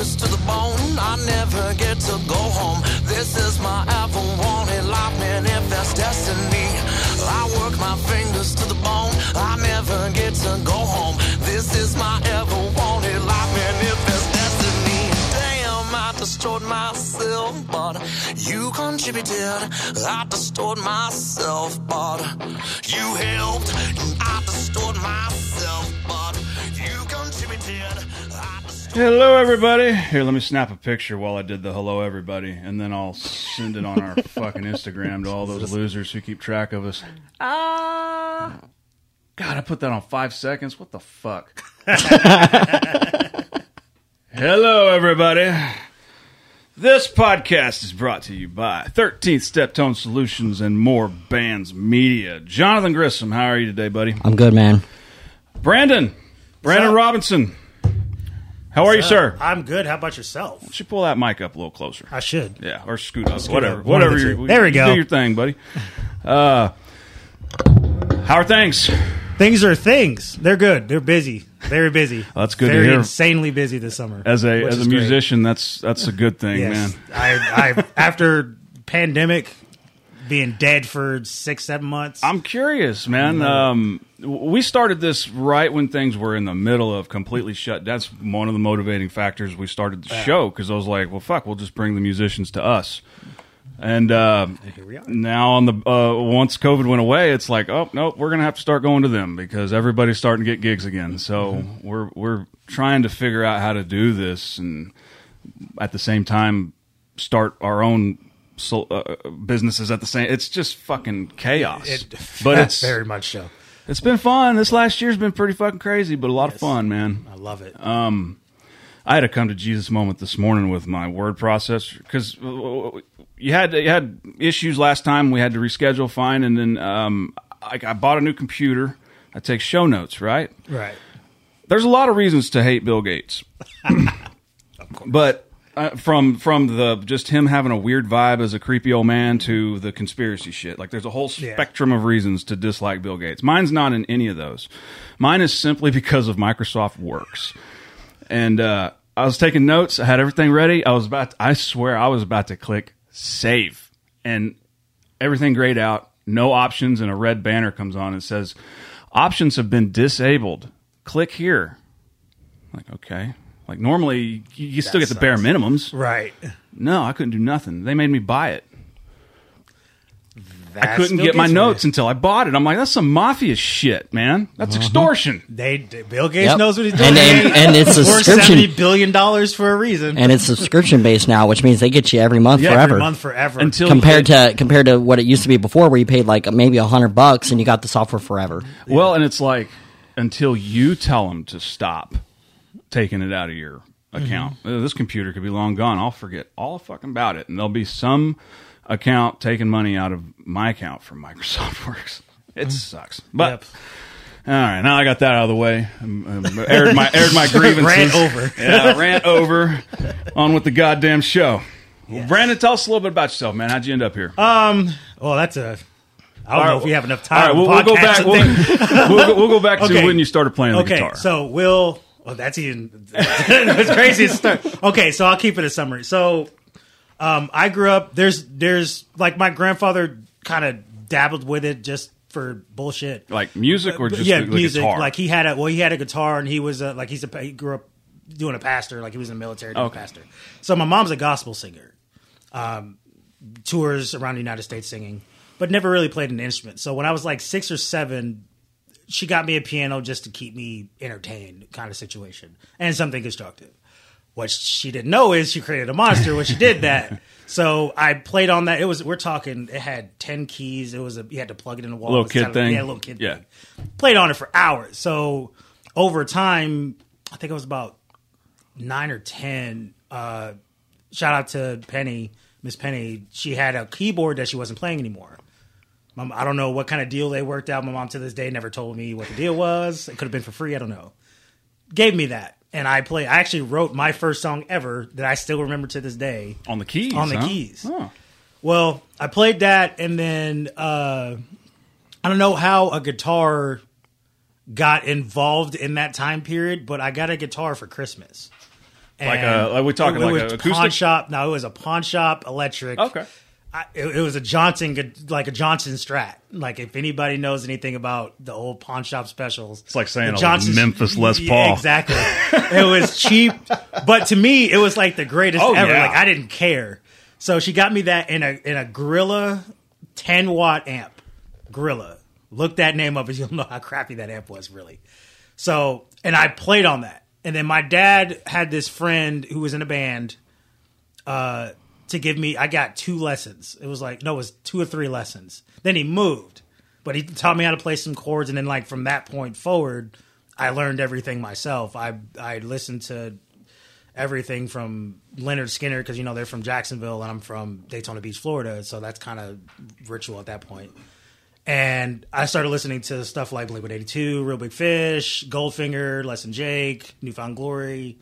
to the bone. I never get to go home. This is my ever wanted life manifest destiny. I work my fingers to the bone. I never get to go home. This is my ever wanted life manifest destiny. Damn, I destroyed myself, but you contributed. I destroyed myself, but you helped. I destroyed myself, but you contributed. I destroyed Hello, everybody. Here, let me snap a picture while I did the hello, everybody, and then I'll send it on our fucking Instagram to all those losers who keep track of us. Ah. God, I put that on five seconds. What the fuck? Hello, everybody. This podcast is brought to you by 13th Step Tone Solutions and More Bands Media. Johnathan Grissom, how are you today, buddy? I'm good, man. Brandonn, Brandonn? Robinson, how are you, sir? I'm good. How about yourself? Should pull that mic up a little closer. I should. Yeah, or scoot up, Scoot whatever, up, one of whatever. the You. There we go. Do your thing, buddy. Uh, how are things? Things are things. They're good. They're busy. Very busy. That's good to Very hear. insanely busy this summer. As a which as a great. musician, that's that's a good thing, yes. man. I, I after pandemic being dead for six seven months. I'm curious, man. Um, we started this right when things were in the middle of completely shut. That's one of the motivating factors we started the show because I was like, well, fuck, we'll just bring the musicians to us. And uh, here we are. now, on the uh, once COVID went away, it's like, oh no, we're gonna have to start going to them because everybody's starting to get gigs again. So Mm-hmm. we're we're trying to figure out how to do this, and at the same time, start our own so, uh, businesses at the same. It's just fucking chaos. It- but it's very much so. it's been fun. This last year's been pretty fucking crazy, but a lot of fun, man. I love it. Um, I had a come to Jesus moment this morning with my word processor because you had you had issues last time. We had to reschedule, fine, and then um, I, I bought a new computer. I take show notes, right? right. There's a lot of reasons to hate Bill Gates, but uh, from from the just him having a weird vibe as a creepy old man to the conspiracy shit, like there's a whole Yeah. spectrum of reasons to dislike Bill Gates. Mine's not in any of those. Mine is simply because of Microsoft Works, and uh, I was taking notes. I had everything ready. I was about. To, I swear, I was about to click save, and everything grayed out. No options, and a red banner comes on and says, "Options have been disabled. Click here." Like okay, like normally you, you still get the bare minimums. Right. No, I couldn't do nothing. They made me buy it. I couldn't still get my gets me. notes until I bought it. I'm like, that's some mafia shit, man. That's uh-huh. extortion. They Bill Gates Yep. knows what he's doing. And- and- and it's worth subscription. seventy billion dollars for a reason. And it's subscription based now, which means they get you every month Yeah, forever. Every month forever. Until compared to compared to what it used to be before, where you paid like maybe a hundred bucks and you got the software forever. Well, and it's like until you tell them to stop taking it out of your account. Mm-hmm. This computer could be long gone. I'll forget all fucking about it, and there'll be some account taking money out of my account from Microsoft Works. It sucks, but. Mm-hmm. Yep. All right, now I got that out of the way. Um, um, aired my aired my grievances. Rant over. yeah, rant over. On with the goddamn show. Well, Brandonn, tell us a little bit about yourself, man. How'd you end up here? Um, Well, that's a. I don't know if we have enough time. All right, we'll, we'll go back. We'll, we'll, go, we'll go back to Okay. when you started playing the okay, guitar. so we'll. Oh, that's even. it's crazy to start. Okay, so I'll keep it a summary. So, um, I grew up. There's, there's like my grandfather kind of dabbled with it just for bullshit. like music or just yeah, the, the music. guitar? Like he had a well, he had a guitar, and he was a, like he's a he grew up doing a pastor, like he was in the military doing Okay. a pastor. So my mom's a gospel singer, um, tours around the United States singing, but never really played an instrument. So when I was like six or seven, she got me a piano just to keep me entertained, kind of situation, and something constructive. What she didn't know is she created a monster when she did that. So I played on that. It was we're talking. It had ten keys. It was a you had to plug it in the wall. Little It kid kind of- thing? Yeah, little kid. Yeah. thing. Played on it for hours. So over time, I think it was about nine or ten. Uh, shout out to Penny, Miss Penny. She had a keyboard that she wasn't playing anymore. Mom, I don't know what kind of deal they worked out. My mom to this day never told me what the deal was. It could have been for free. I don't know. Gave me that, and I play. I actually wrote my first song ever that I still remember to this day. on the keys. on the huh? keys. Oh. Well, I played that, and then uh, I don't know how a guitar got involved in that time period, but I got a guitar for Christmas, Like a- like we talking it, like was a acoustic? pawn shop. No, it was a pawn shop electric. Okay. I, it, it was a Johnson, like a Johnson Strat. Like if anybody knows anything about the old pawn shop specials, It's like saying a Memphis Les Yeah, Paul. exactly. it was cheap, but to me, it was like the greatest Oh, ever. yeah. Like I didn't care. So she got me that in a in a Gorilla, ten watt amp. Gorilla. Look that name up, and you'll know how crappy that amp was. Really. So, and I played on that. And then my dad had this friend who was in a band uh, to give me. I got two lessons. It was like no, it was two or three lessons. Then he moved, but he taught me how to play some chords. And then like from that point forward, I learned everything myself. I I listened to everything from Lynyrd Skynyrd because you know they're from Jacksonville and I'm from Daytona Beach, Florida. So that's kind of ritual at that point. And I started listening to stuff like Blink 182, Real Big Fish, Goldfinger, Less Than Jake, New Found Glory.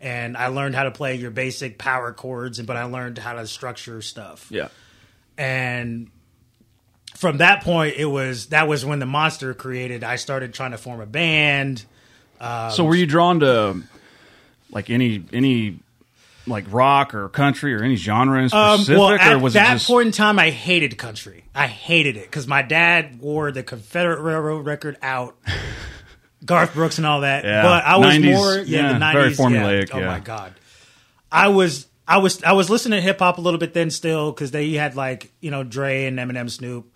And I learned how to play your basic power chords, but I learned how to structure stuff. Yeah. And from that point, it was that was when the monster created. I started trying to form a band. so were you drawn to like any any like rock or country or any genre in Um, specific, well, at or was that it just point in time, I hated country. I hated it because my dad wore the Confederate Railroad record out, Garth Brooks and all that. Yeah. But I was 90s, more, yeah, the very nineties, formulaic, Oh my god, I was, I was, I was listening to hip hop a little bit then still because they had like you know Dre and Eminem, Snoop.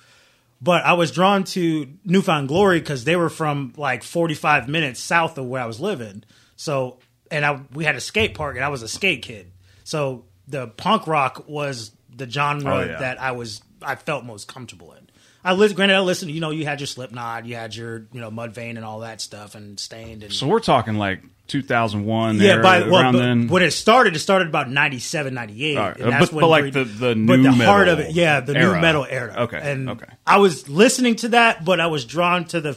But I was drawn to New Found Glory because they were from like 45 minutes south of where I was living. So, and I we had a skate park, and I was a skate kid. So the punk rock was the genre Oh, yeah. that I was I felt most comfortable in. I listened. Granted, I listened. You know, you had your Slipknot, you had your you know Mudvayne and all that stuff, and Staind. And So we're talking like 2001. yeah, era, by well, around but then. when it started, it started about 97, 98. All right. and that's But- when but like the- the but new the heart of it, yeah, the nu metal era. Okay, and okay. I was listening to that, but I was drawn to the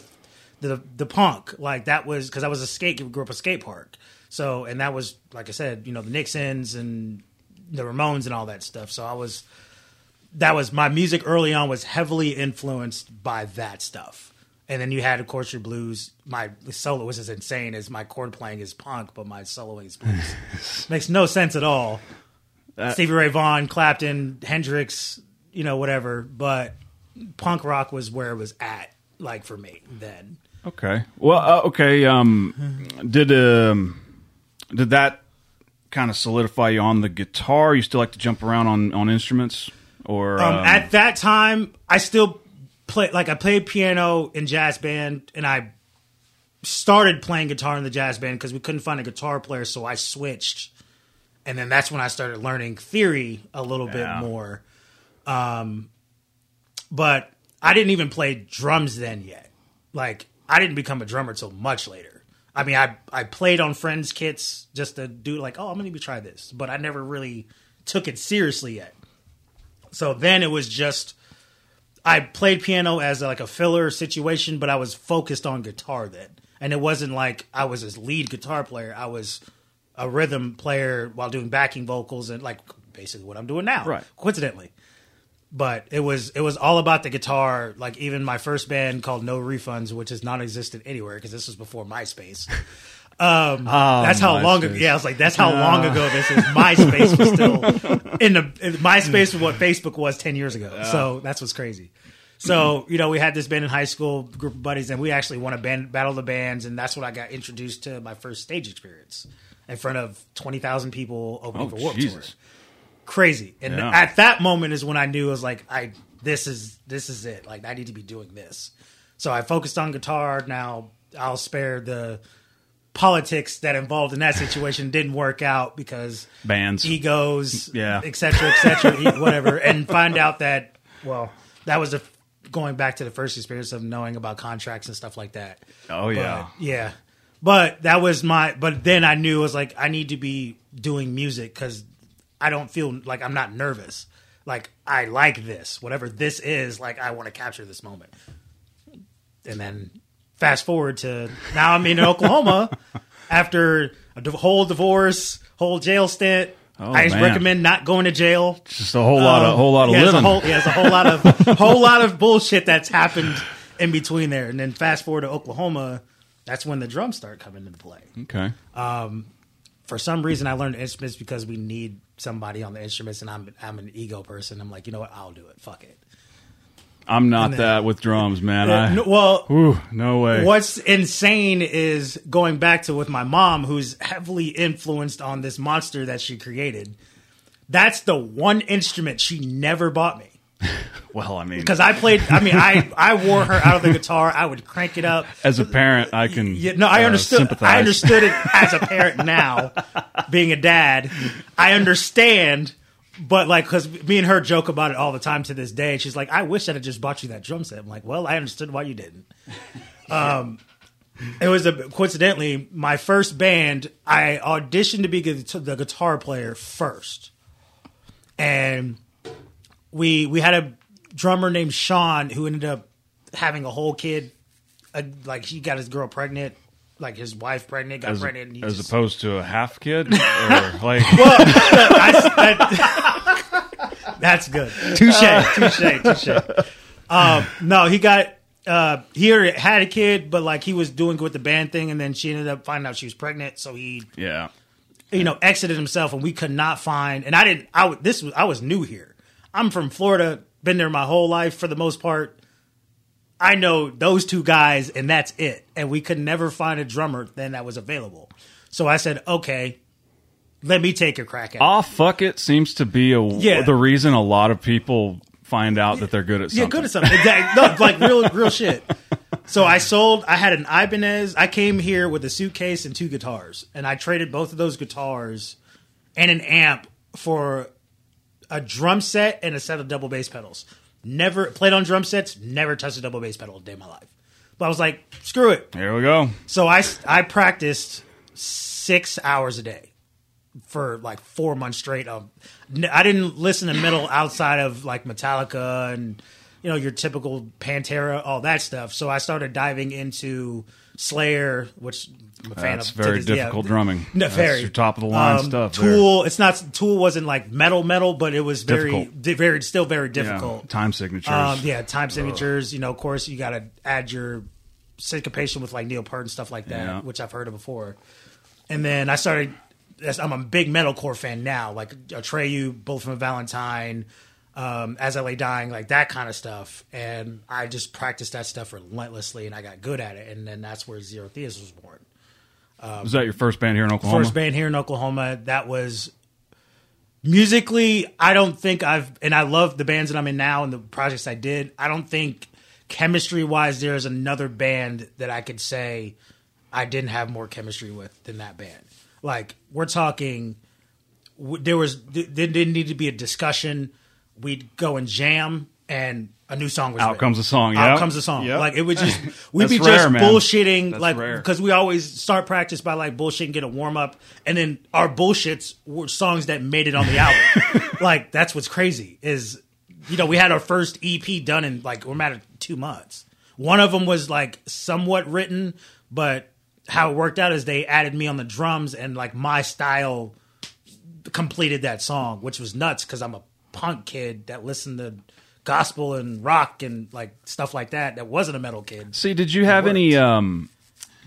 the the punk, like that was because I was a skate grew up a skate park, so and that was like I said, you know, the Nixons and the Ramones and all that stuff. So I was that was my music early on was heavily influenced by that stuff. And then you had, of course, your blues. My solo was as insane as my chord playing is punk, but my soloing is blues. Makes no sense at all. Stevie Ray Vaughan, Clapton, Hendrix, you know, whatever. But punk rock was where it was at, like for me then. Okay. Well, uh, okay. Um, did um, did that kind of solidify you on the guitar? You still like to jump around on on instruments, or Um, um, at that time, I still play like I played piano in jazz band, and I started playing guitar in the jazz band because we couldn't find a guitar player, so I switched, and then that's when I started learning theory a little Yeah. bit more. Um, but I didn't even play drums then yet. Like I didn't become a drummer till much later. I mean, I I played on friends' kits just to do like, oh, I'm gonna try this, but I never really took it seriously yet. So then it was just I played piano as like a filler situation, but I was focused on guitar then, and it wasn't like I was a lead guitar player. I was a rhythm player while doing backing vocals and like basically what I'm doing now, Right. Coincidentally, but it was it was all about the guitar. Like even my first band called No Refunds, which is non-existent anywhere because this was before MySpace. Um, that's how long ago. Yeah, I was like, that's how long ago this is. MySpace was still in the in MySpace was what Facebook was ten years ago. So that's what's crazy. So you know, we had this band in high school, group of buddies, and we actually won a band battle of the bands, and that's when I got introduced to my first stage experience in front of twenty thousand people opening Oh, for Warped. Tour. Crazy, and Yeah. at that moment is when I knew I was like, I this is this is it. Like I need to be doing this. So I focused on guitar. Now I'll spare the politics that involved in that situation didn't work out because bands. egos, Yeah. et cetera, et cetera, e- whatever, and find out that well, that was the going back to the first experience of knowing about contracts and stuff like that. Oh yeah. Yeah. But that was my. But then I knew it was like I need to be doing music because I don't feel like I'm not nervous. Like I like this, whatever this is. Like I want to capture this moment. And then fast forward to now I'm in Oklahoma after a whole divorce, whole jail stint. Oh, I man. recommend not going to jail. Just a whole lot of Um, whole lot of yeah, living. A whole, yeah, a whole lot of whole lot of bullshit that's happened in between there. And then fast forward to Oklahoma, that's when the drums start coming into play. okay. for some reason I learned instruments because we need somebody on the instruments, and I'm I'm an ego person. I'm like, you know what, I'll do it. Fuck it. I'm not then- that with drums, man. I, no- well, Whew, no way. What's insane is going back to with my mom, who's heavily influenced on this monster that she created. That's the one instrument she never bought me Well, I mean, because I played. I mean, I I wore her out of the guitar. I would crank it up. as a parent, I can. Yeah, no, I uh, understood. Sympathize. I understood it as a parent now, being a dad. I understand, but like, because me and her joke about it all the time to this day. She's like, "I wish I'd have just bought you that drum set." I'm like, "Well, I understood why you didn't." Um, it was a coincidentally my first band. I auditioned to be the guitar player first, and we we had a drummer named Sean who ended up having a whole kid. Uh, like he got his girl pregnant, like his wife pregnant, got as, pregnant. And he as just- opposed to a half kid, or like I- that- that's good. Touche, touche, touche. Um, no, he got. Uh, he had a kid, but like he was doing with the band thing, and then she ended up finding out she was pregnant. So he, yeah. you know, exited himself, and we could not find. And I didn't. I w- this was I was new here. I'm from Florida, been there my whole life for the most part. I know those two guys, and that's it. And we could never find a drummer then that was available. So I said, okay, let me take a crack at it. Ah, fuck it seems to be a Yeah. the reason a lot of people find out that they're good at something. Yeah, good at something. Exactly. No, like real, real shit. So I sold. I had an Ibanez. I came here with a suitcase and two guitars, and I traded both of those guitars and an amp for a drum set and a set of double bass pedals. Never played on drum sets. Never touched a double bass pedal a day in my life. But I was like, screw it. Here we go. So I I practiced six hours a day for like four months straight. N- I didn't listen to metal outside of like Metallica and you know your typical Pantera, all that stuff. So I started diving into Slayer, which I'm a fan That's of. very this- yeah. difficult drumming. No, That's very your top of the line Um, stuff. there. Tool. It's not Tool. Wasn't like metal metal, but it was very Difficult. very still very Yeah, difficult. time signatures. Um, yeah, time signatures. You know, of course, you got to add your syncopation with like Neil Peart and stuff like that, Yeah. which I've heard of before. And then I started. I'm a big metalcore fan now, like Atreyu, Bullet for My Valentine, um, As I Lay Dying, like that kind of stuff. And I just practiced that stuff relentlessly, and I got good at it. And then that's where Zero Theas was born. was that your first band here in Oklahoma? First band here in Oklahoma. That was musically. I don't think I've, and I love the bands that I'm in now and the projects I did. I don't think chemistry wise, there's another band that I could say I didn't have more chemistry with than that band. Like we're talking, there was there didn't need to be a discussion. We'd go and jam, and a new song was Out written. comes the song, Out yep. comes the song. Yep. Like it would just we'd be That's rare, just man. bullshitting That's like because we always start practice by like bullshitting, and get a warm up, and then our bullshits were songs that made it on the album. like that's what's crazy is you know we had our first EP done in like we're a matter of two months. One of them was like somewhat written, but how it worked out is they added me on the drums and like my style completed that song, which was nuts because I'm a punk kid that listened to gospel and rock and like stuff like that. That wasn't a metal kid. See, did you have any um,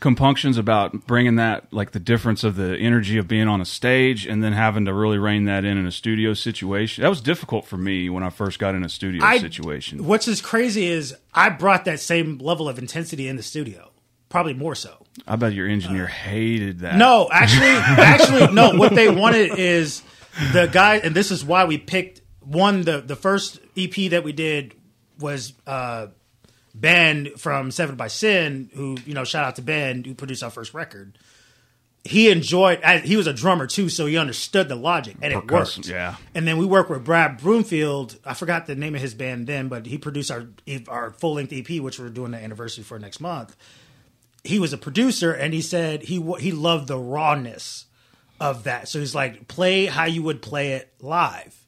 compunctions about bringing that, like the difference of the energy of being on a stage and then having to really rein that in in a studio situation? That was difficult for me when I first got in a studio I- situation. What's as crazy is I brought that same level of intensity in the studio, probably more so. I bet your engineer hated that. No, actually, actually, no. What they wanted is the guy, and this is why we picked one. The the first EP that we did was uh, Ben from Seven by Sin, who you know, shout out to Ben who produced our first record. He enjoyed. He was a drummer too, so he understood the logic, and it worked. yeah. And then we worked with Brad Broomfield. I forgot the name of his band then, but he produced our our full length EP, which we're doing the anniversary for next month he was a producer and he said he he loved the rawness of that. So he's like, play how you would play it live.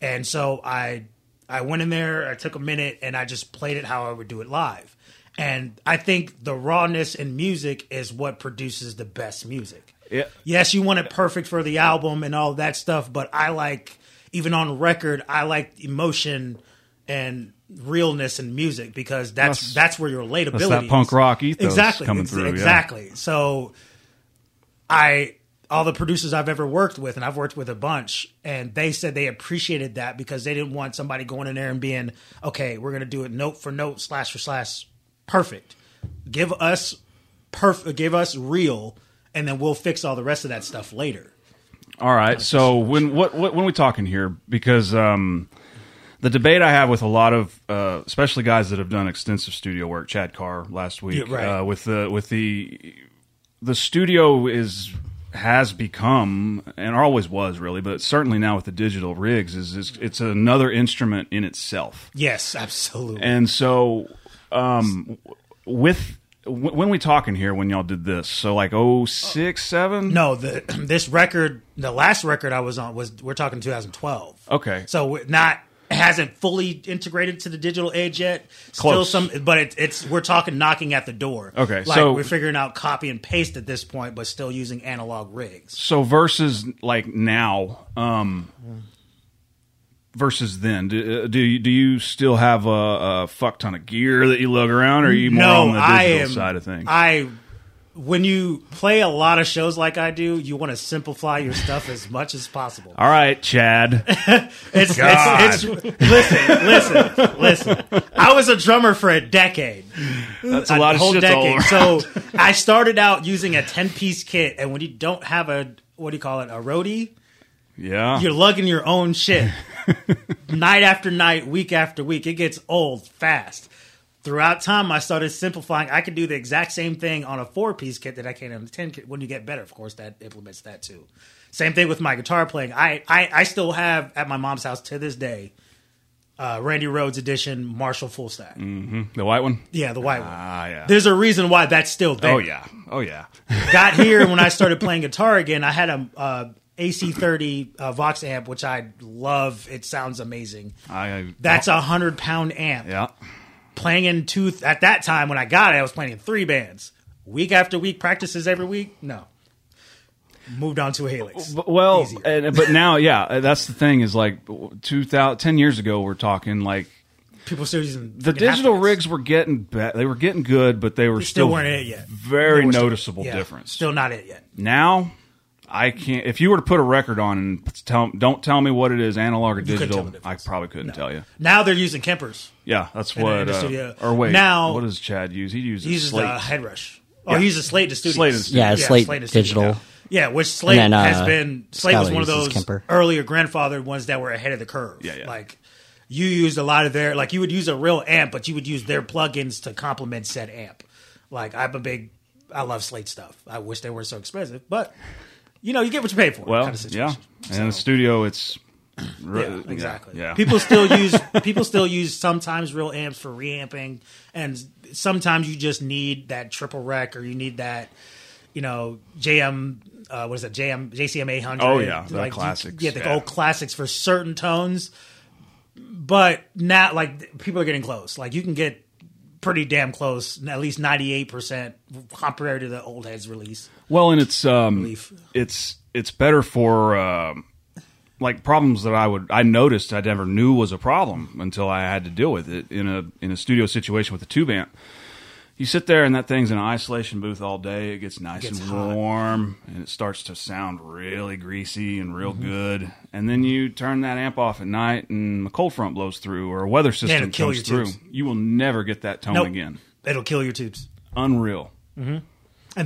And so I I went in there, I took a minute and I just played it how I would do it live. And I think the rawness in music is what produces the best music. Yeah. Yes, you want it perfect for the album and all that stuff, but I like even on record, I like emotion and realness in music because that's That's- that's, where your relatability that is. punk rock ethos exactly coming ex- through, yeah. exactly so i all the producers I've ever worked with, and I've worked with a bunch, and they said they appreciated that because they didn't want somebody going in there and being, okay, we're going to do it note for note, slash for slash, perfect. Give us perf, give us real, and then we'll fix all the rest of that stuff later. All right. So when what, what when we talking here? Because um, the debate I have with a lot of, uh, especially guys that have done extensive studio work, Chad Carr last week, Yeah, right. uh, with the with the the studio is has become and always was really, but certainly now with the digital rigs is, is it's another instrument in itself. Yes, absolutely. And so, um, with w- when we talking here, when y'all did this, so like oh six seven, no, the this record, the last record I was on was we're talking 2012. okay, So not hasn't fully integrated to the digital age yet. Still some, but it, it's we're talking knocking at the door. Okay, like so- we're figuring out copy and paste at this point, but still using analog rigs. so versus like now, um, versus then, do, uh, do you do you still have a, a fuck ton of gear that you lug around, or are you more no, on the digital am. side of things? I when you play a lot of shows like I do, you want to simplify your stuff as much as possible. All right, Chad. It's, it's, it's listen, listen, listen. I was a drummer for a decade. That's a lot of shit decade. So I started out using a ten piece kit, and when you don't have a what do you call it, a roadie, Yeah, you're lugging your own shit night after night, week after week. It gets old fast. Throughout time, I started simplifying. I could do the exact same thing on a four piece kit that I can on a ten kit. When you get better, of course, that implements that too. Same thing with my guitar playing. I I, I still have at my mom's house to this day. Uh, Randy Rhoads edition Marshall full stack. the white one. Yeah, the white one. Ah, yeah. There's a reason why that's still there. Oh yeah. Oh yeah. Got here when I started playing guitar again. I had a uh, AC30 uh, Vox amp, which I love. It sounds amazing. I. That's a hundred pound amp. yeah. Playing in two at that time when I got it, I was playing in three bands. Week after week, practices every week. No, moved on to a Helix. Well, and, but now, yeah, uh, that's the thing is like 2000, 10 years ago, we're talking like People still using the digital rigs were getting be- they were getting good, but they were still, still, weren't it yet. very They were still- noticeable yeah, difference. Still not it yet. now, I can't. If you were to put a record on and tell, don't tell me what it is, analog or digital, I probably couldn't tell you. Now they're using Kempers. Yeah, that's in what. the uh, studio. or wait, Now- what does Chad use? He uses He uses Slate. uh, Headrush. Oh, Yeah. he uses Slate to studio. Slate in the. Yeah, Slate in the studio. digital. Yeah, which Slate then, uh, has been. Slate was one of those Kemper. earlier grandfathered ones that were ahead of the curve. Yeah, yeah. Like you used a lot of their like you would use a real amp, but you would use their plugins to complement said amp. Like I'm a big, I love Slate stuff. I wish they weren't so expensive, but you know you get what you pay for. Well, kind of yeah, and in the studio, it's Yeah, exactly. Yeah, People still use people still use sometimes real amps for reamping, and sometimes you just need that triple rec or you need that, you know, JM. Uh, what is it? JM JCM eight hundred. Oh, yeah, the like, you- Yeah, the yeah. old classics for certain tones. But now, like people are getting close. Like you can get pretty damn close, at least ninety eight percent compared to the old heads release. Well, and it's um, Relief. it's it's better for um, like problems that I would I noticed I never knew was a problem until I had to deal with it in a in a studio situation with a tube amp. You sit there and that thing's in an isolation booth all day. It gets nice gets and hot. warm, and it starts to sound really greasy and Mm-hmm. real good. And then you turn that amp off at night, and a cold front blows through, or a weather system it'll comes through. tubes. You will never get that tone Nope. again. It'll kill your tubes, Unreal. and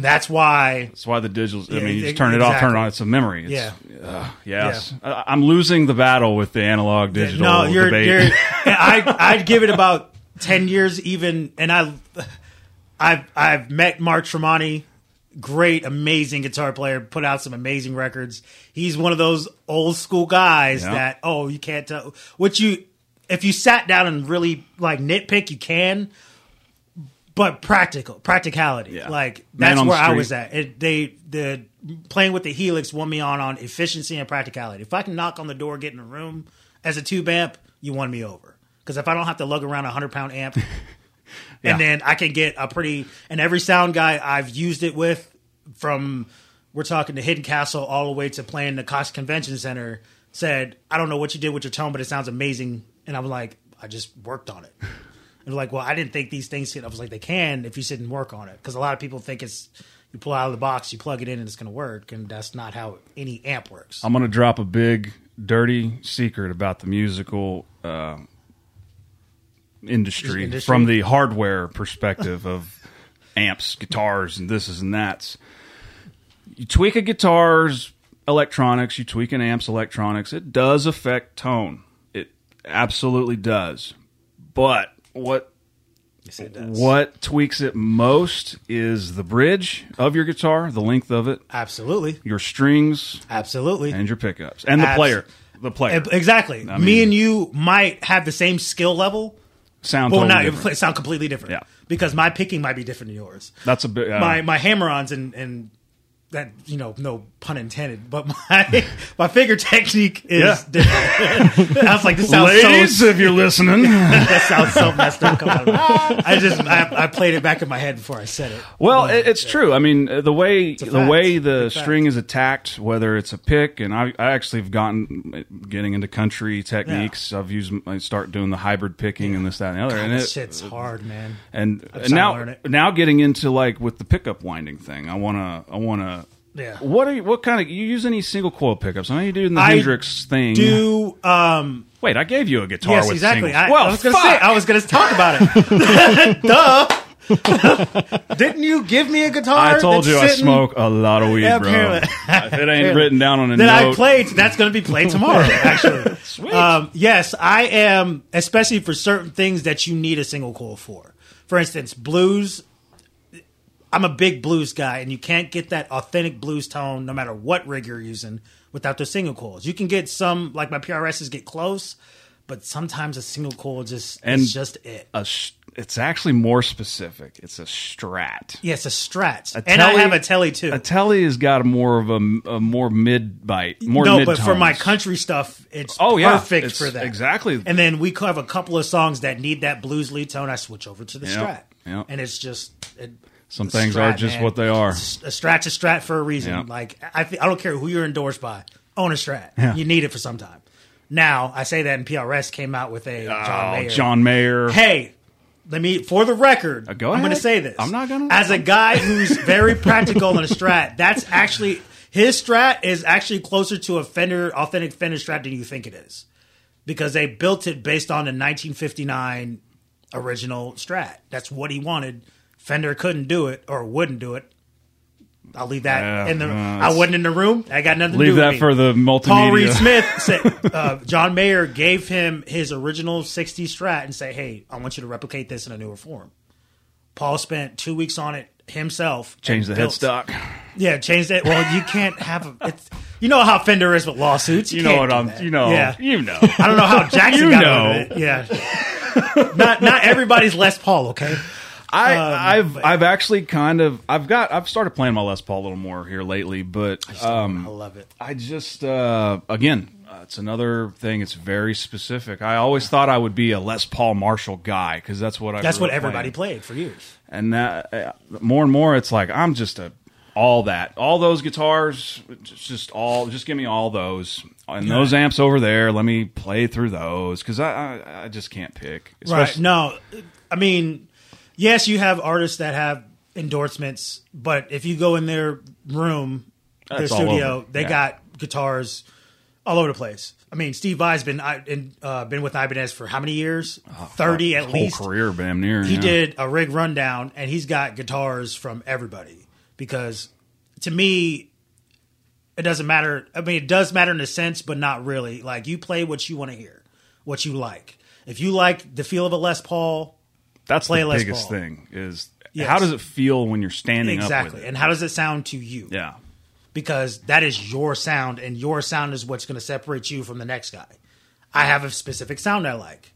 that's why That's why the digital. I mean, you just turn it off, turn it on. It's a memory. It's, Yeah. uh, yes. I, I'm losing the battle with the analog digital no, you're, debate. you're I I'd give it about ten years even, and I I've I've met Mark Tremonti, great, amazing guitar player, put out some amazing records. He's one of those old school guys Yeah. that oh you can't tell what you if you sat down and really like nitpick you can. But practical practicality, Yeah. like that's the where I was at. It, they the playing with the Helix won me on on efficiency and practicality. If I can knock on the door, get in a room as a tube amp, you won me over. Because if I don't have to lug around a hundred pound amp, Yeah. and then I can get a pretty and every sound guy I've used it with, from we're talking to Hidden Castle all the way to playing the Cox Convention Center, said I don't know what you did with your tone, but it sounds amazing. And I'm like, I just worked on it. And like, well, I didn't think these things. Could. I was like, they can if you sit and work on it, because a lot of people think it's You pull out of the box, you plug it in, and it's going to work. And that's not how any amp works. I'm going to drop a big, dirty secret about the musical uh, industry, Industry? from the hardware perspective of amps, guitars, and this is and that's. You tweak a guitar's electronics, you tweak an amp's electronics, it does affect tone. It absolutely does. But what Yes, it does. what tweaks it most is the bridge of your guitar, the length of it, Absolutely, your strings, absolutely. and your pickups, and the Abs- player. The player Exactly. I Me and you might have the same skill level, sound but totally not it sound completely different. Yeah. Because my picking might be different than yours. That's a bit. Uh, my my hammer-ons and and that you know no pun intended, but my my finger technique is Yeah. different. I was like, this sounds ladies, so if you're listening. that sounds so messed up. coming out of me. I just I, I played it back in my head before I said it. Well, it, it's true. I mean, uh, the way the way the It's a fact. string is attacked, whether it's a pick, and I, I actually have gotten getting into country techniques. I've used I start doing the hybrid picking and this, that, and the other, and this it, shit's hard, man. and, and now now getting into like with the pickup winding thing. I wanna I wanna. Yeah. What are you, what kind of you use any single coil pickups? I know you do in the I Hendrix thing. Do um Wait, I gave you a guitar yes with exactly. singles. I, well, I was gonna fuck. say I was gonna talk about it. Duh. Didn't you give me a guitar? I told you I smoke a lot of weed, Yeah, bro. if it ain't written down on a that note, I played. That's going to be played tomorrow. Actually, Sweet. Um, yes, I am. Especially for certain things that you need a single coil for. For instance, blues. I'm a big blues guy, and you can't get that authentic blues tone no matter what rig you're using without those single coils. You can get some, like my PRSs, get close, but sometimes a single coil just And- is just it. a sh- it's actually more specific. It's a Strat. Yes, a Strat, A and I have a Tele too. A Telly has got a more of a, a more mid bite, more no, mid but for my country stuff, it's Oh, yeah. perfect It's for that. exactly. And then we have a couple of songs that need that blues lead tone. I switch over to the Yep, Strat, yep. and it's just it, Some things are just what they are. A Strat's a Strat for a reason. Like I, I don't care who you're endorsed by, own a Strat. Yeah. You need it for some time. Now I say that, and PRS came out with a John Oh, Mayer. John Mayer. Hey, let me for the record. Uh, go I'm going to say this. I'm not gonna- As a guy who's very practical in a Strat, that's actually his Strat is actually closer to a Fender authentic Fender Strat than you think it is, because they built it based on the 1959 original Strat. That's what he wanted. Fender couldn't do it or wouldn't do it. I'll leave that Yeah, in the. I wasn't in the room. I got nothing to do Leave with that for the multimedia. Paul Reed Smith said uh, John Mayer gave him his original 60 Strat and say, "Hey, I want you to replicate this in a newer form." Paul spent two weeks on it himself. Change the built- headstock. Yeah, changed it. Well, you can't have a. It's, you know how Fender is with lawsuits. You know what I'm. that. You know. Yeah. You know. I don't know how Jackson You got know. it. Yeah. not not everybody's Les Paul. Okay. I, Um, I've but- I've actually kind of I've got I've started playing my Les Paul a little more here lately, but um, I love it. I just uh, again, uh, it's another thing. It's very specific. I always thought I would be a Les Paul Marshall guy because that's what I. That's what everybody playing. played for years. And that uh, more and more, it's like I'm just a all that, all those guitars, just, all, just give me all those and those amps over there. Let me play through those because I, I I just can't pick. Right. No, I mean, yes, you have artists that have endorsements, but if you go in their room, their That's studio, they Yeah. got guitars all over the place. I mean, Steve Vai's been I- in, uh, been with Ibanez for how many years? Thirty at whole least. career, damn near. He yeah. did a rig rundown, and he's got guitars from everybody. Because to me, it doesn't matter. I mean, it does matter in a sense, but not really. Like you play what you want to hear, what you like. If you like the feel of a Les Paul, That's play the Les biggest Paul. thing is Yes. how does it feel when you're standing up exactly. it? And how does it sound to you? yeah. Because that is your sound, and your sound is what's going to separate you from the next guy. I have a specific sound I like.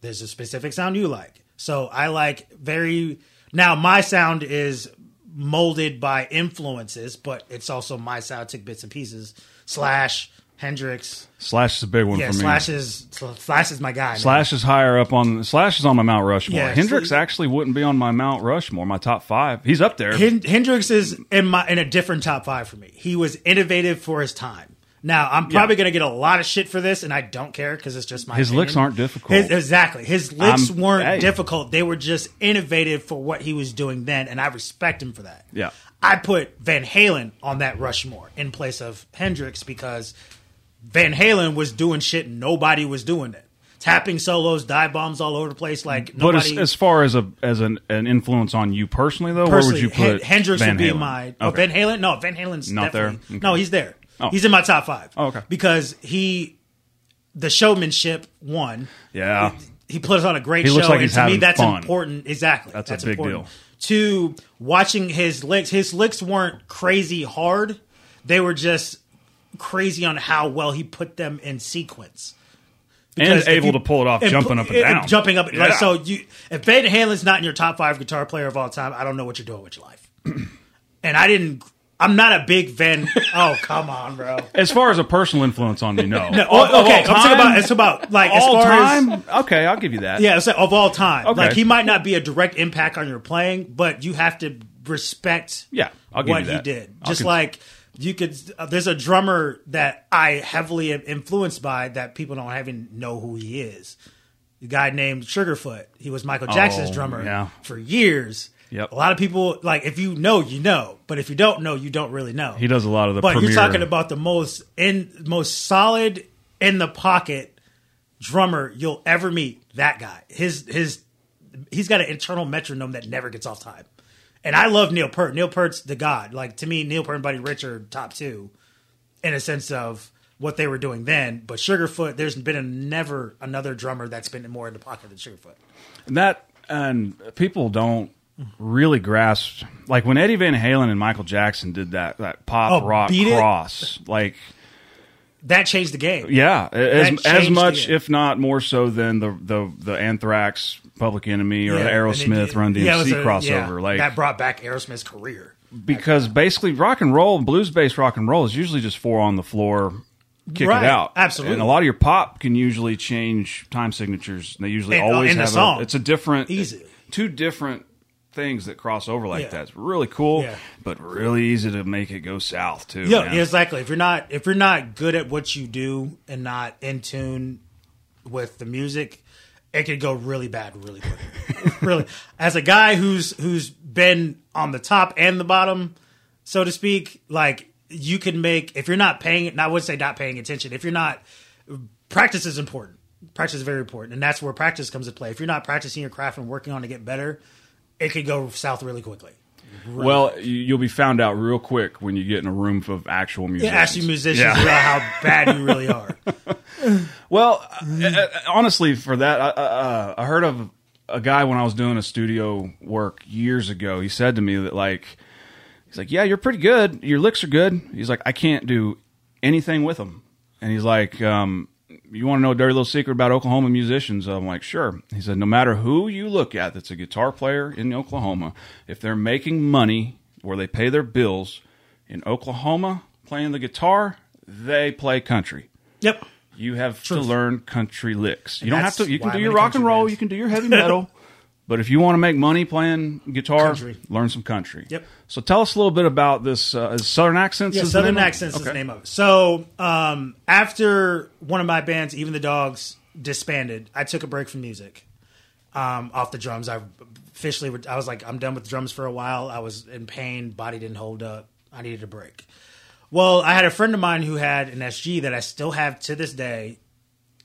There's a specific sound you like. So I like very. Now, my sound is molded by influences, but it's also my sound. I took bits and pieces. Slash, Hendrix. Slash is a big one Yeah, for me. Slash is, Slash is my guy. man. Slash is higher up on Slash is on my Mount Rushmore. Yeah, Hendrix so- actually wouldn't be on my Mount Rushmore, my top five. He's up there. Hen- Hendrix is in my in a different top five for me. He was innovative for his time. Now I'm probably Yeah. going to get a lot of shit for this, and I don't care because it's just my. His opinion. licks aren't difficult. His- exactly, his licks I'm- weren't hey. difficult. They were just innovative for what he was doing then, and I respect him for that. Yeah. I put Van Halen on that Rushmore in place of Hendrix because Van Halen was doing shit nobody was doing it. Tapping solos, dive bombs all over the place. Like nobody, But as, as far as a as an, an influence on you personally, though, where would you put Hen- Hendrix Van would be Halen? my. Oh, Van Halen? No, Van Halen's Not there? Okay. No, he's there. Oh. He's in my top five. Oh, okay. Because he, the showmanship won. Yeah. he put us on a great He show. like and to me, that's fun. important. Exactly, That's a big important. deal. To watching his licks, his licks weren't crazy hard; they were just crazy on how well he put them in sequence. and Because if able you- to pull it off, and jumping up and down, jumping up. Yeah. Like so, you if Van Halen's not in your top five guitar player of all time, I don't know what you're doing with your life. and I didn't. I'm not a big Van. Oh come on, bro. As far as a personal influence on me, no. No, oh, Of- of okay, all I'm talking about it's about like as all far as time. okay, I'll give you that. Yeah, it's like, of all time. Okay. Like he might not be a direct impact on your playing, but you have to respect Yeah, I'll give what you that. he did. I'll Just con- like you could uh, there's a drummer that I heavily am influenced by that people don't even know who he is. A guy named Sugarfoot. He was Michael Jackson's Oh, drummer yeah. for years. Yep. A lot of people like if you know, you know, but if you don't know, you don't really know. He does a lot of the. But premier, you're talking about the most in most solid in the pocket drummer you'll ever meet. That guy, his his, he's got an internal metronome that never gets off time. And I love Neil Peart. Neil Peart's the god. Like to me, Neil Peart and Buddy Rich are top two, in a sense of what they were doing then. But Sugarfoot, there's been a, never another drummer that's been more in the pocket than Sugarfoot. And that, and people don't really grasp like when Eddie Van Halen and Michael Jackson did that that pop Oh, rock Beat It? cross, like That changed the game. yeah, as as much if not more so than the the the Anthrax, Public Enemy, or Yeah, Aerosmith it- Run DMC yeah, a- crossover, yeah, like that brought back Aerosmith's career. because basically rock and roll, blues based rock and roll is usually just four on the floor, kick Right, it out. absolutely. And a lot of your pop can usually change time signatures. They usually And, uh, always the have song. a. It's a different, Easy. two different things that cross over like Yeah. that. It's really cool, Yeah. but really easy to make it go south too. Yeah, man. exactly. If you're not if you're not good at what you do and not in tune with the music, it could go really bad really quick. really, as a guy who's who's been on the top and the bottom, so to speak, like you can make if you're not paying. I would say not paying attention. If you're not, practice is important. Practice is very important, and that's where practice comes into play. If you're not practicing your craft and working on to get better, it could go south really quickly. Well, you- you'll be found out real quick when you get in a room of actual Yeah, musicians. ask you musicians Yeah. about how bad you really are. Well, uh, uh, honestly, for that, I, uh, I heard of a guy when I was doing a studio work years ago. He said to me that like, he's like, "Yeah, you're pretty good. Your licks are good." He's like, "I can't do anything with them," and he's like, um, "You want to know a dirty little secret about Oklahoma musicians?" I'm like, "Sure." He said, "No matter who you look at, that's a guitar player in Oklahoma, if they're making money where they pay their bills in Oklahoma playing the guitar, they play country." Yep. You have Truth. to learn country licks. You And don't have to. You can do your rock and roll. bands. You can do your heavy metal. but if you want to make money playing guitar, Country. learn some country. Yep. So tell us a little bit about this. Uh, is Southern accents. Yeah, Southern? Accents is the name of it. So um, after one of my bands, even the Dogs, disbanded, I took a break from music, um, off the drums. I officially, re- I was like, I'm done with drums for a while. I was in pain, body didn't hold up. I needed a break. Well, I had a friend of mine who had an SG that I still have to this day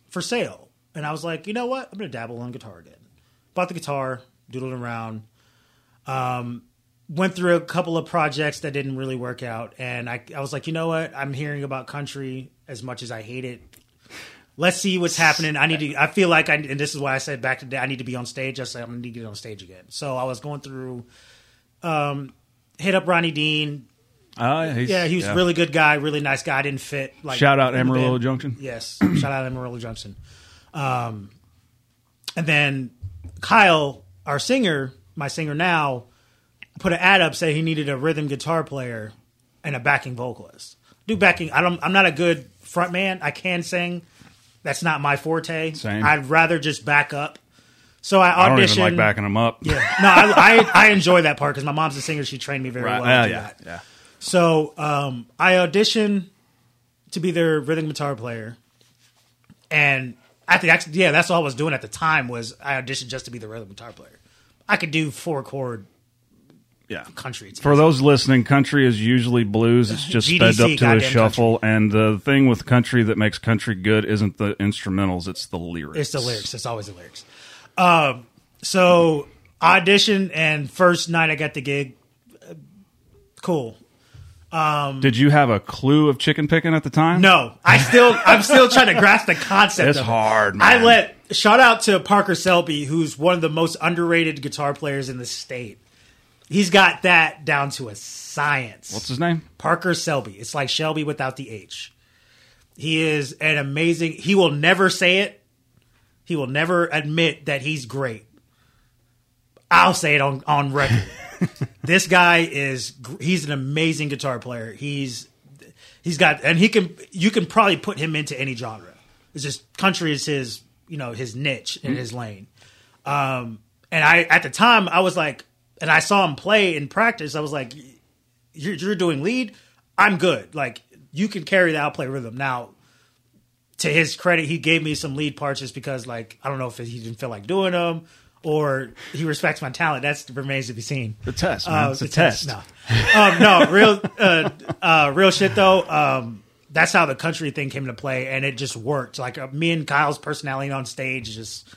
for sale, and I was like, you know what? I'm gonna dabble on guitar again. Bought the guitar, doodled around went through a couple of projects that didn't really work out. And I, I was like you know what? I'm hearing about country as much as i hate it. Let's see what's happening. I need to i feel like i and this is why i said back today i need to be on stage. I said i'm gonna need to get on stage again. So i was going through um hit up ronnie dean. Oh, yeah, he's, yeah he was a really good guy really nice guy. I didn't fit like Shout out Amarillo. Junction. yes shout out amarillo junction. Um and then kyle our singer my singer now put an ad up saying he needed a rhythm guitar player and a backing vocalist. Do backing. I don't. I'm not a good front man. I can sing. That's not my forte. Same. I'd rather just back up. So I auditioned. I don't even like backing them up. Yeah. No, I, I I enjoy that part because my mom's a singer. She trained me very Right. well. Yeah, yeah, that. yeah. So um, I auditioned to be their rhythm guitar player, and I think actually, yeah, that's all I was doing at the time was I auditioned just to be the rhythm guitar player. I could do four chord Yeah. country. It's For those listening, country is usually blues. It's just GDC, sped up to a shuffle. And the thing with country that makes country good isn't the instrumentals; it's the lyrics. It's the lyrics. It's always the lyrics. Um, so audition and first night I got the gig. uh, Cool. Did you have a clue of chicken picking at the time? No, I still I'm still trying to grasp the concept. It's of it. hard, I let shout out to Parker Selby, who's one of the most underrated guitar players in the state. He's got that down to a science. What's his name? Parker Selby. It's like Shelby without the H. He is an amazing. He will never say it. He will never admit that he's great. I'll say it on on record. this guy is he's an amazing guitar player. He's he's got and he can you can probably put him into any genre. It's just country is his you know his niche in his lane. Um, and I at the time I was like, and I saw him play in practice. I was like, you're, you're doing lead. I'm good. Like you can carry the outplay rhythm. Now, to his credit, he gave me some lead parts just because, like, I don't know if he didn't feel like doing them or he respects my talent. That's remains to be seen. The test, man. Uh, it's a the test. No, um, no, real, uh, uh, real shit though. Um, that's how the country thing came to play, and it just worked. Like uh, me and Kyle's personality on stage, just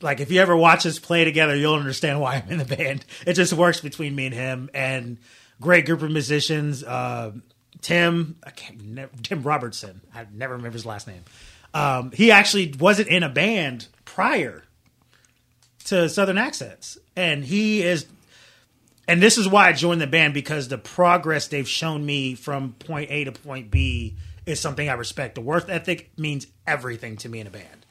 like if you ever watch us play together, you'll understand why I'm in the band. It just works between me and him, and great group of musicians. Uh, Tim, I can't, never, Tim Robertson. I never remember his last name. Um, he actually wasn't in a band prior to Southern Accents, and he is. And this is why I joined the band because the progress they've shown me from point A to point B is something I respect. The worth ethic means everything to me in a band.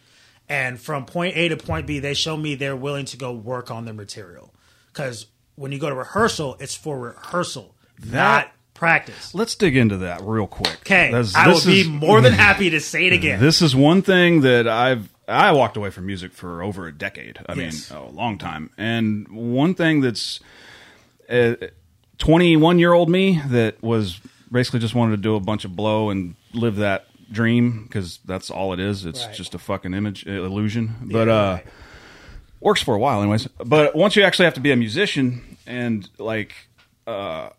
And from point A to point B, they show me they're willing to go work on their material. Because when you go to rehearsal, it's for rehearsal, not practice. Let's dig into that real quick. Okay, I will this be more than happy to say it again. This is one thing that I've I walked away from music for over a decade. I Yes. mean, a long time. And one thing that's uh, 21 year old me that was basically just wanted to do a bunch of blow and live that dream because that's all it is. It's Right. just a fucking image uh, illusion. But Yeah, uh right. works for a while anyways but once you actually have to be a musician and like uh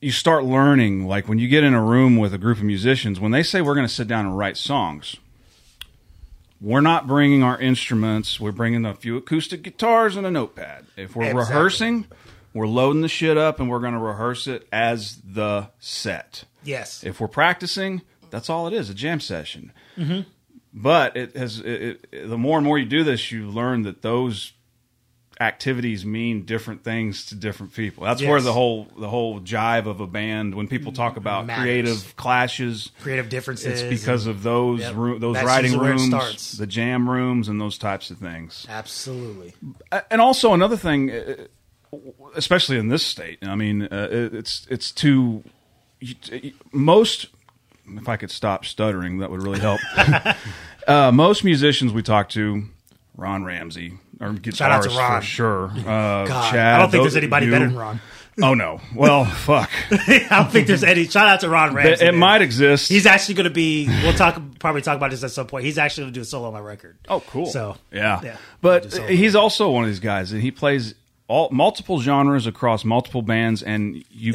you start learning like when you get in a room with a group of musicians when they say we're going to sit down and write songs we're not bringing our instruments we're bringing a few acoustic guitars and a notepad if we're Exactly. rehearsing we're loading the shit up and we're going to rehearse it as the set yes. if we're practicing, that's all it is—a jam session. Mm-hmm. But it has it, it, the more and more you do this, you learn that those activities mean different things to different people. That's where the whole the whole jive of a band. When people talk about Matters. creative clashes, Creative differences. it's because of those Yep. those That's writing usually where it rooms, the jam rooms, and those types of things. Absolutely. and also another thing, uh, especially in this state. I mean, uh, it's it's too most. If I could stop stuttering, that would really help. uh, most musicians we talk to, Ron Ramsey, or guitarist Shout out to Ron. for sure. Uh, God, Chad, I don't think those- there's anybody you. better than Ron. Oh no! Well, fuck. I don't think there's any. Shout out to Ron Ramsey. it, it might exist. He's actually going to be. We'll talk. Probably talk about this at some point. He's actually going to do a solo on my record. Oh, cool. So yeah, yeah. but he's also one of these guys that he plays all multiple genres across multiple bands, and you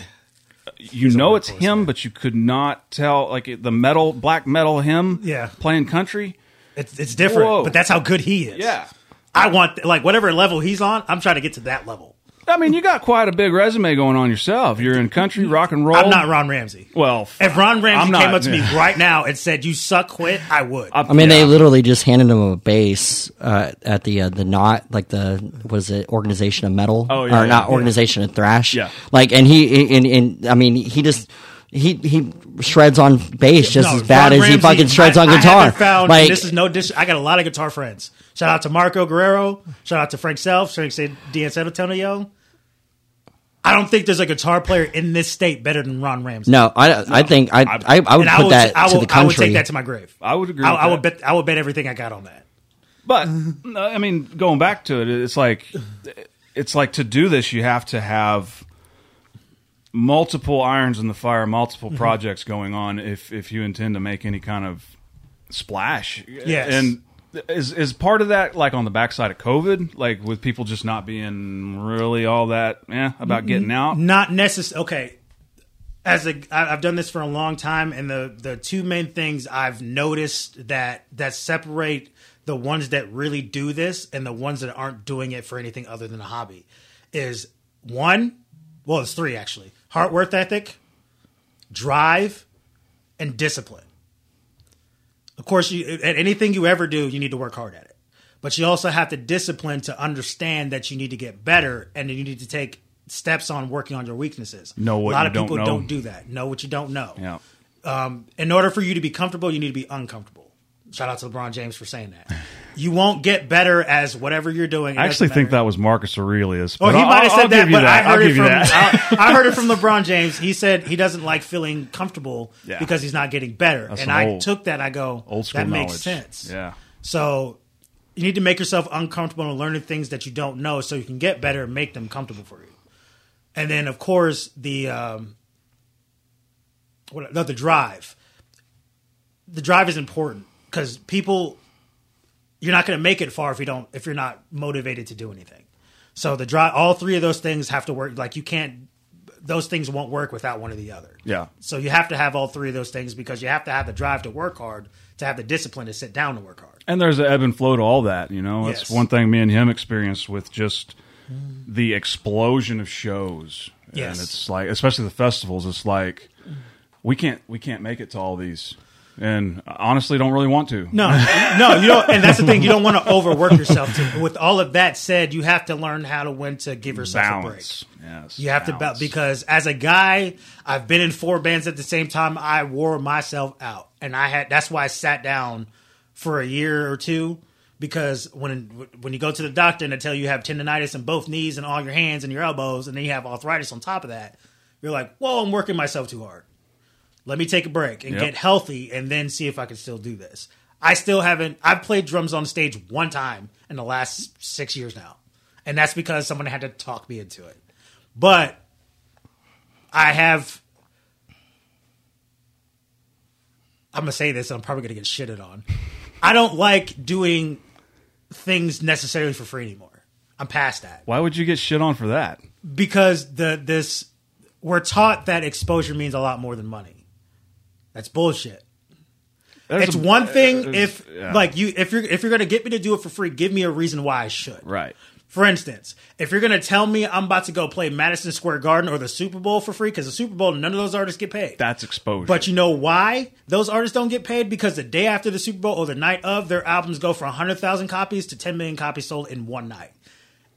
you know it's him, but you could not tell like the metal black metal him Yeah. playing country. It's it's different, Whoa. but that's how good he is. Yeah. I want like whatever level he's on. I'm trying to get to that level. I mean, you got quite a big resume going on yourself. You're in country, rock and roll. I'm not Ron Ramsey. Well, If Ron Ramsey I'm not- came up to me right now and said, "You suck, quit," I would. I mean, yeah. they literally just handed him a bass uh, at the uh, the knot, like the what is it, organization of metal, Oh, yeah, or not yeah. organization of thrash. Yeah. like, and he, and, and I mean, he just he he shreds on bass just No, as bad Ron as he fucking shreds I- on guitar. haven't found, like, this is no dis. I got a lot of guitar friends. Shout out to Marco Guerrero. Shout out to Frank Self. Frank said Dean San Antonio. I don't think there's a guitar player in this state better than Ron Ramsey. no, I I think I I, I would And put will, that I to will, the I would take that to my grave. I would agree I, with I would that. bet. I would bet everything I got on that. But I mean, going back to it, it's like it's like to do this, you have to have multiple irons in the fire, multiple Mm-hmm. projects going on if if you intend to make any kind of splash. Yes. and is is part of that like on the backside of COVID, like with people just not being really all that yeah about getting out. Not necessarily. Okay, as a I've done this for a long time, and the the two main things I've noticed that that separate the ones that really do this and the ones that aren't doing it for anything other than a hobby is one. Well, it's three actually: heart worth ethic, drive, and discipline. Of course, you at anything you ever do, you need to work hard at it. But you also have to discipline to understand that you need to get better and you need to take steps on working on your weaknesses. Know what a lot of don't people know. don't do that. Know what you don't know. Yeah, Um, in order for you to be comfortable, you need to be uncomfortable. Shout out to LeBron James for saying that. You won't get better as whatever you're doing. I actually think that was Marcus Aurelius. Oh, he I'll- might have I'll said that, give you but I I'll heard it from that. I, I heard it from LeBron James. He said he doesn't like feeling comfortable Yeah. because he's not getting better, That's and I old- took that. I go, Old school that makes knowledge. sense. Yeah. So you need to make yourself uncomfortable and learning things that you don't know, so you can get better and make them comfortable for you. And then, of course, the um, what no, the drive. The drive is important because people you're not going to make it far if you don't if you're not motivated to do anything. So the drive, all three of those things have to work. Like you can't; those things won't work without one or the other. Yeah. So you have to have all three of those things because you have to have the drive to work hard, to have the discipline to sit down to work hard. And there's an ebb and flow to all that, you know. That's Yes. one thing me and him experienced with just the explosion of shows. Yes. And it's like especially the festivals, it's like we can't we can't make it to all these. And honestly don't really want to. No, no, you don't. And that's the thing; you don't want to overwork yourself. To, with all of that said, you have to learn how to when to give yourself a break. Balance. Yes. You have to balance. ba- because as a guy, I've been in four bands at the same time. I wore myself out, and I had that's why I sat down for a year or two because when when you go to the doctor and they tell you you have tendonitis in both knees and all your hands and your elbows, and then you have arthritis on top of that, you're like, "Whoa, I'm working myself too hard. Let me take a break and Yep. get healthy, and then see if I can still do this." I still haven't. I've played drums on stage one time in the last six years now, and that's because someone had to talk me into it. But I have. I'm gonna say this, and I'm probably gonna get shitted on. I don't like doing things necessarily for free anymore. I'm past that Why would you get shit on for that? because the this we're taught that exposure means a lot more than money. That's bullshit. There's it's a- one thing uh, if yeah. like you if you're if you're gonna get me to do it for free, give me a reason why I should. Right. For instance, if you're going to tell me I'm about to go play Madison Square Garden or the Super Bowl for free, because the Super Bowl, none of those artists get paid. That's exposure. But you know why those artists don't get paid? Because the day after the Super Bowl or the night of, their albums go from 100,000 copies to 10 million copies sold in one night.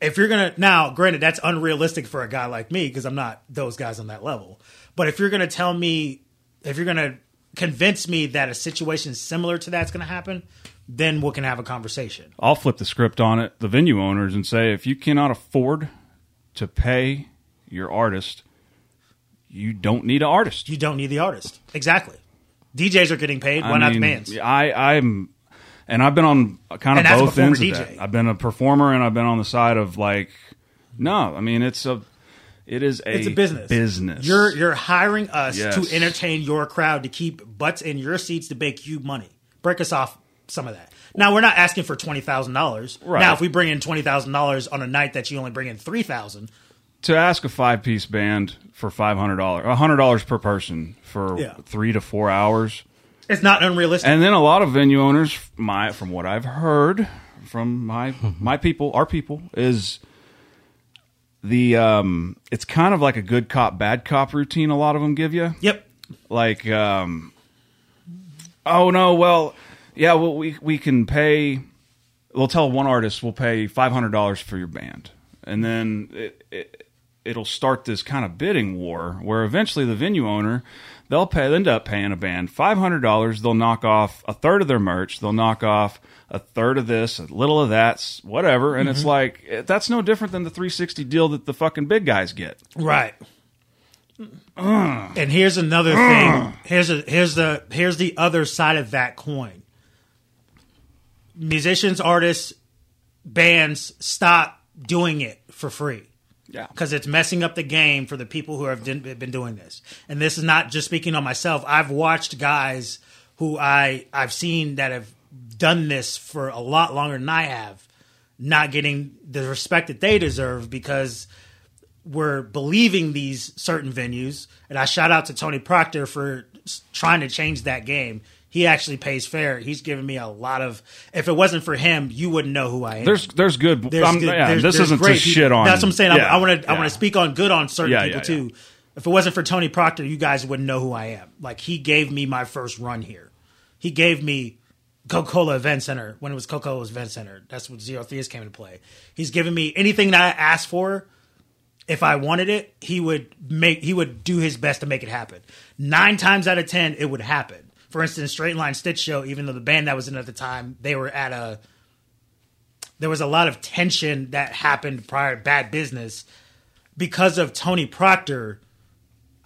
If you're to, now, granted, that's unrealistic for a guy like me because I'm not those guys on that level. But if you're going to tell me, if you're going to convince me that a situation similar to that's going to happen, then we can have a conversation. I'll flip the script on it, the venue owners, and say if you cannot afford to pay your artist, you don't need an artist. You don't need the artist. Exactly. DJs are getting paid. Why I not the mean, bands? I, I'm, and I've been on kind of And both ends of that. I've been a performer and I've been on the side of like, no, I mean it's a, it is a, It's a business. Business. You're you're hiring us Yes. to entertain your crowd to keep butts in your seats to make you money. Break us off some of that. Now we're not asking for twenty thousand dollars. Right. Now if we bring in twenty thousand dollars on a night that you only bring in three thousand, to ask a five piece band for five hundred dollars, hundred dollars per person for Yeah. three to four hours. it's not unrealistic. And then a lot of venue owners, my from what I've heard from my my people, our people, is the um, it's kind of like a good cop bad cop routine. A lot of them give you, yep. like, um, oh no, well, yeah, well we we can pay. We'll tell one artist we'll pay five hundred dollars for your band, and then it, it it'll start this kind of bidding war where eventually the venue owner they'll pay end up paying a band five hundred dollars. They'll knock off a third of their merch. They'll knock off a third of this, a little of that, whatever. And it's like eh, that's no different than the three sixty deal that the fucking big guys get. Right. And here's another thing. Here's a here's the here's the other side of that coin. Musicians, artists, bands stop doing it for free Yeah, because it's messing up the game for the people who have been doing this. And this is not just speaking on myself. I've watched guys who I I've seen that have done this for a lot longer than I have, not getting the respect that they deserve because we're believing these certain venues. And I shout out to Tony Proctor for trying to change that game. He actually pays fair. He's given me a lot of. If it wasn't for him, you wouldn't know who I am. There's there's good. There's I'm- good- yeah, there's- this there's isn't to great shit on. That's what I'm saying. Yeah, I want to I want to speak on good on certain Yeah, people yeah, too. If it wasn't for Tony Proctor, you guys wouldn't know who I am. Like he gave me my first run here. He gave me Coca Cola Event Center when it was Coca Cola Event Center. That's what Zero Theas came into play. He's given me anything that I asked for. If I wanted it, he would make he would do his best to make it happen. Nine times out of ten, it would happen. For instance, Straight Line Stitch Show, even though the band that was in at the time, they were at a there was a lot of tension that happened prior to bad business because of Tony Proctor.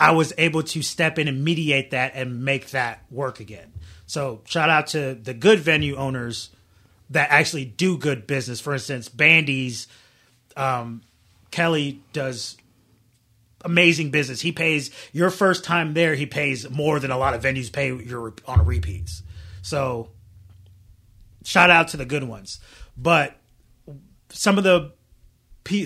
I was able to step in and mediate that and make that work again. So shout out to the good venue owners that actually do good business. For instance, Bandy's um, Kelly does amazing business. He pays your first time there. He pays more than a lot of venues pay your on repeats. So shout out to the good ones. But some of the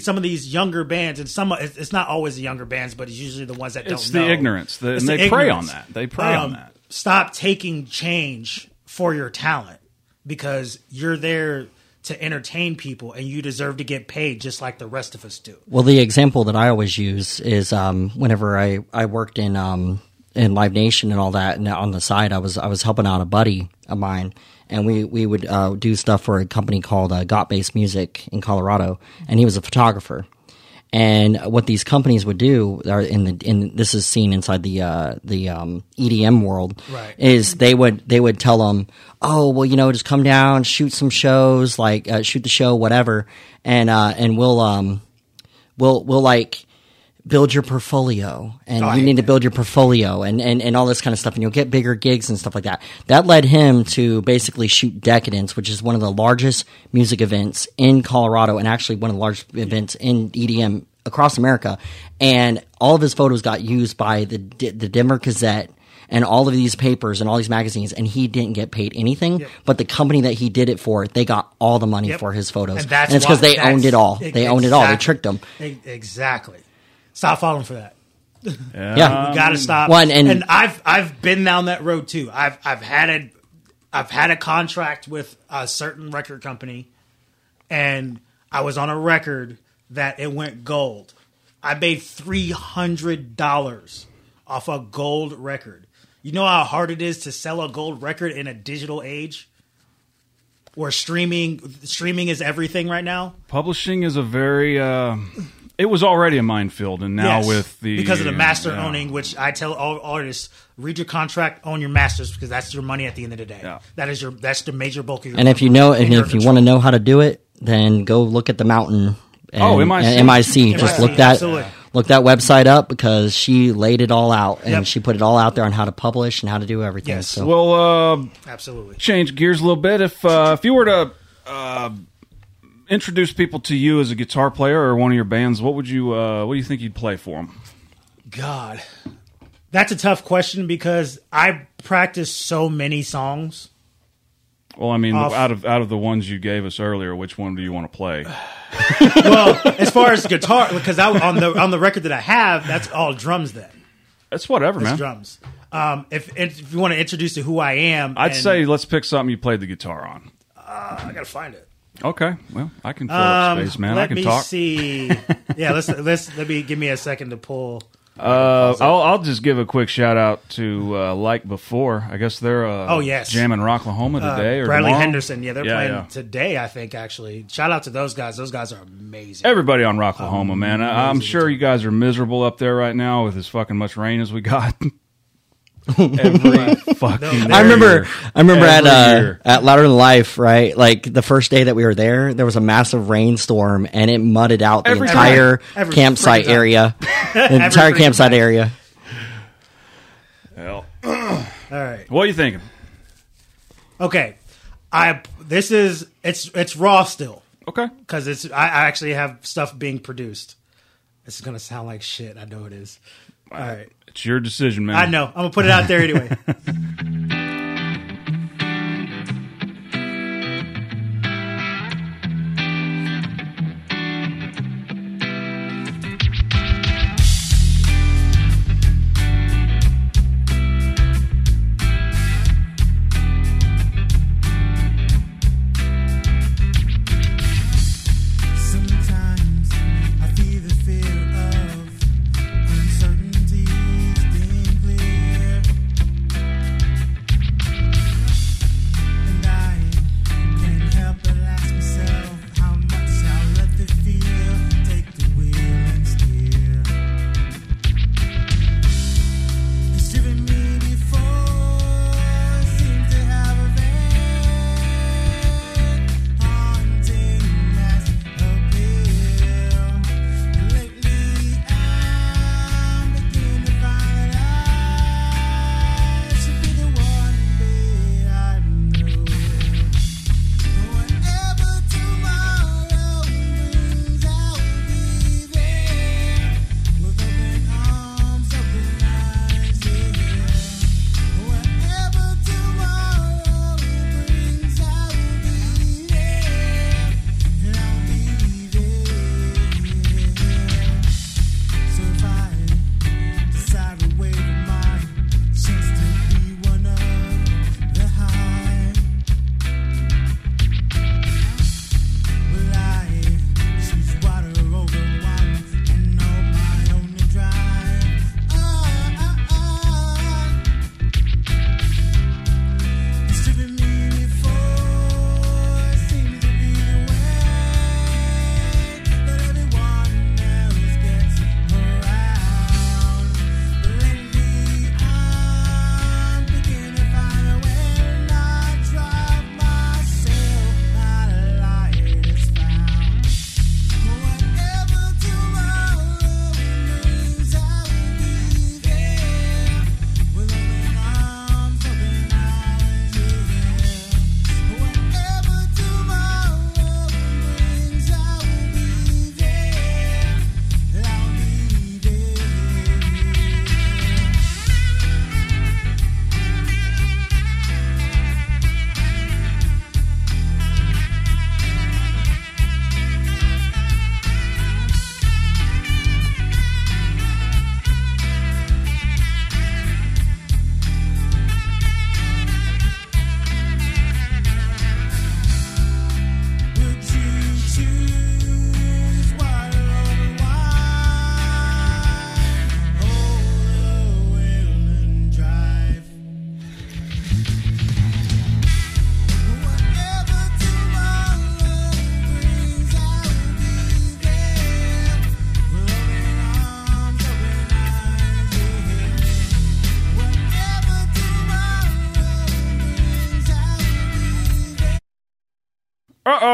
some of these younger bands, and some it's it's not always the younger bands, but it's usually the ones that It's don't the know. ignorance, the- It's and the they prey on that. They prey on Um, that. Stop taking change for your talent because you're there to entertain people, and you deserve to get paid just like the rest of us do. Well, the example that I always use is um, whenever I, I worked in um, in Live Nation and all that, and on the side I was I was helping out a buddy of mine, and we we would uh, do stuff for a company called uh, Got Bass Music in Colorado, and he was a photographer. And what these companies would do are in the in this is seen inside the uh, the um, EDM world Right. is they would they would tell them oh well you know just come down shoot some shows like uh, shoot the show whatever and uh, and we'll um we'll we'll like build your portfolio and Oh, you need to build your portfolio and, and, and all this kind of stuff and you'll get bigger gigs and stuff like that. That led him to basically shoot Decadence, which is one of the largest music events in Colorado and actually one of the largest events in EDM across America. And all of his photos got used by the the Denver Gazette and all of these papers and all these magazines, and he didn't get paid anything. But the company that he did it for, they got all the money Yep. for his photos, And that's it's because they owned it all. They owned it all. They tricked him. Exactly. Stop falling for that. Yeah. You got to stop. One, and- I've I've been down that road too. I've I've had a I've had a contract with a certain record company, and I was on a record that it went gold. I made three hundred dollars off a gold record. You know how hard it is to sell a gold record in a digital age, where streaming streaming is everything right now. Publishing is a very. Uh, it was already a minefield, and now Yes, with the because of the master yeah. owning, which I tell all artists, read your contract, own your masters, because that's your money at the end of the day. Yeah. That is your that's the major bulk of your. And if you know, in and your if you want to know how to do it, then go look at the mountain. And, Oh, MIC. and MIC. Just MIC, look that absolutely. look that website up because she laid it all out and Yep. she put it all out there on how to publish and how to do everything. Yes. So Well, uh, absolutely, change gears a little bit. If uh, if you were to uh, introduce people to you as a guitar player or one of your bands, what would you uh, what do you think you'd play for them? God, that's a tough question because I practice so many songs. Well, I mean, Off- out of out of the ones you gave us earlier, which one do you want to play? Well, as far as guitar, because I, on the on the record that I have, that's all drums. Then It's whatever, it's man. drums. Um, if if you want to introduce to who I am, I'd and- say let's pick something you played the guitar on. I gotta find it. Okay, well, I can fill up Um, space, man. I can me talk. see. Yeah, let's let's let me give me a second to pull. Uh, I'll, I'll just give a quick shout out to uh, like before. I guess they're uh, Oh, yes. jamming Rocklahoma Uh, today or Bradley tomorrow. Henderson. Yeah, they're Yeah, playing yeah. today. I think actually. Shout out to those guys. Those guys are amazing. Everybody on Rocklahoma, man. I, I'm sure you guys are miserable up there right now with as fucking much rain as we got. Every fucking. I remember, year. I remember at Every uh, at Louder Than Life, right? Like the first day that we were there, there was a massive rainstorm and it mudded out the Every entire time. Every campsite area, the entire campsite time. area. Hell. All right. What are you thinking? Okay. I this is it's it's raw still Okay. because it's I, I actually have stuff being produced. This is gonna sound like shit. I know it is. All right. It's your decision, man. I know. I'm gonna put it out there anyway.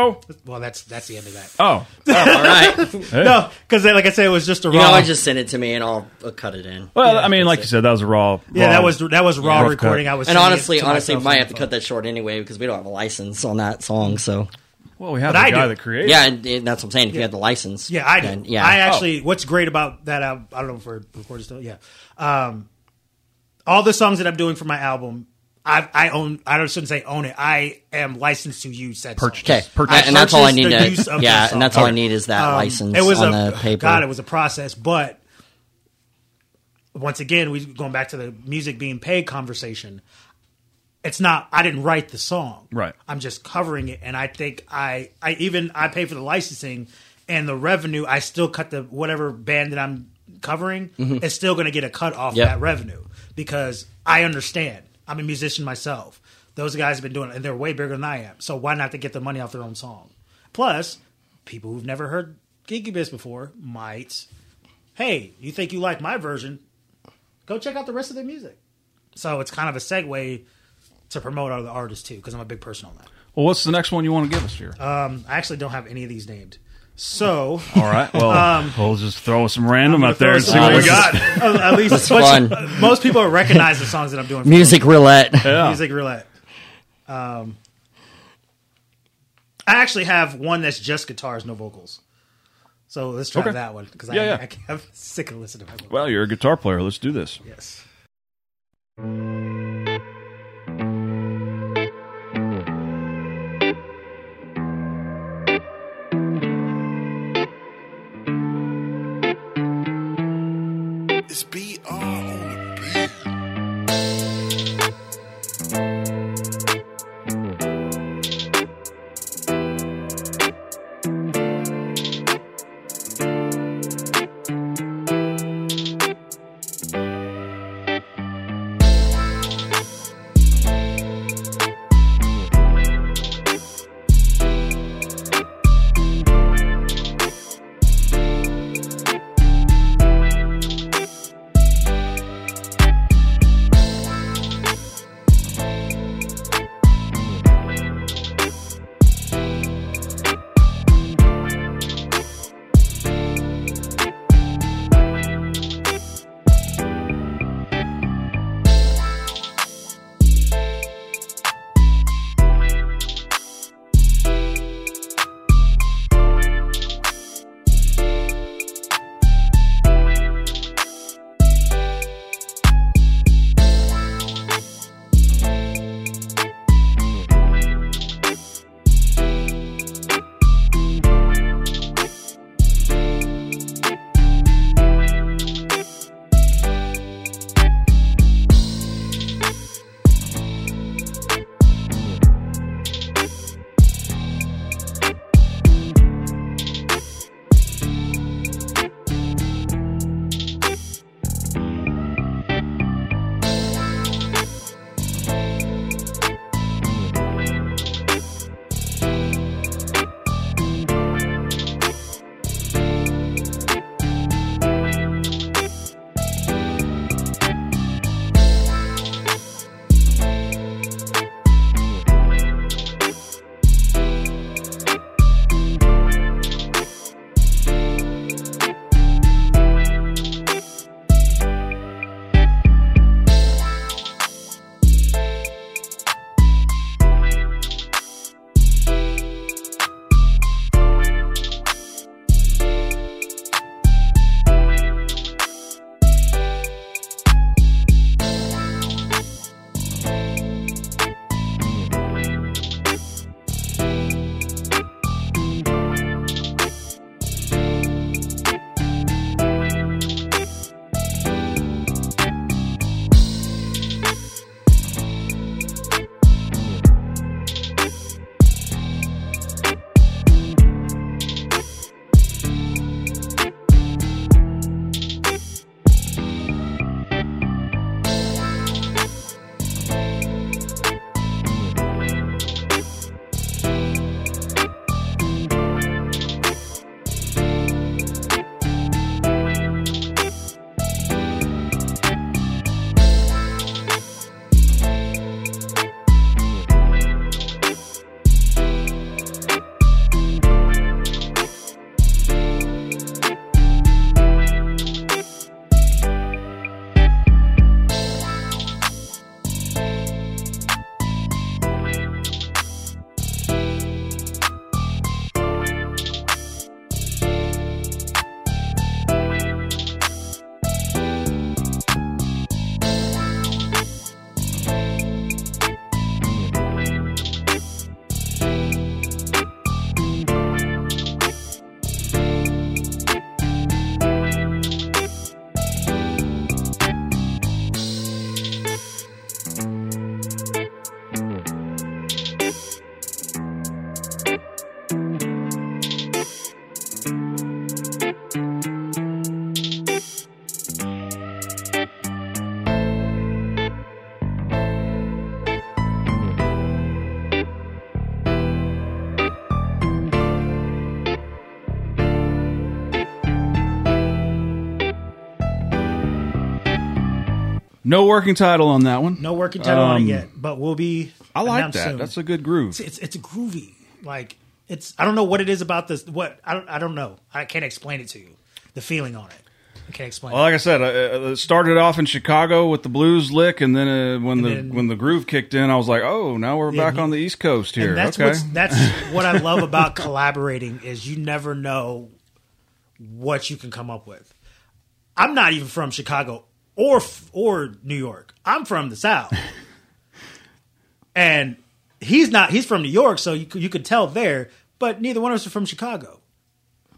Oh. Well, that's that's the end of that. Oh. All right. No, because like I said, it was just a You raw. can always just send it to me and I'll, I'll cut it in. Well, Yeah, I mean, like that's you said, that was a raw. yeah, raw- that was that was raw rough recording. cut. I was And sending it honestly, to honestly, myself might on have the to phone. cut that short anyway because we don't have a license on that song. So Well, we have But the I guy do. that created. yeah, and, and that's what I'm saying. If you had the license, Yeah, I did. then, yeah, I actually. What's great about that? album, I don't know if we're recording still. Yeah, um, all the songs that I'm doing for my album, I, I own. I don't shouldn't say own it. I am licensed to use said song. Purchase. okay, Purchase. and that's all I need to. Yeah, and that's all I need is that Um, license it was on a the paper. God, it was a process, but once again, we going back to the music being paid conversation. It's not. I didn't write the song. Right. I'm just covering it, and I think I, I even I pay for the licensing and the revenue. I still cut the whatever band that I'm covering is still going to get a cut off Mm-hmm. Yep. that revenue because I understand. I'm a musician myself. Those guys have been doing it, and they're way bigger than I am. So why not to get the money off their own song? Plus, people who've never heard Geeky Biz before might, hey, you think you like my version? Go check out the rest of their music. So it's kind of a segue to promote other artists too, because I'm a big person on that. Well, what's the next one you want to give us here? Um, I actually don't have any of these named. So All right. Well, we'll just throw some random up there and see what we got. uh, at least That's fun. uh, most people recognize the songs that I'm doing. For music roulette. Yeah. music roulette. Um, I actually have one that's just guitars, no vocals. So let's try Okay. that one because Yeah, I, yeah. I, I'm sick of listening to my vocals. Well, you're a guitar player. Let's do this. yes. No working title on that one. No working title on Um, it yet, but we'll be. I like announced that. soon. That's a good groove. it's it's groovy. Like it's I don't know what it is about this. What I don't I don't know. I can't explain it to you. The feeling on it. I can't explain. Well, like I said, uh, it started off in Chicago with the blues lick, and then uh, when the then- when the groove kicked in, I was like, "Oh, now we're back on the East Coast here." And that's okay, what's, that's what I love about collaborating is you never know what you can come up with. I'm not even from Chicago or or New York. I'm from the South, and he's not. He's from New York, so you could- you could tell there. But neither one of us are from Chicago.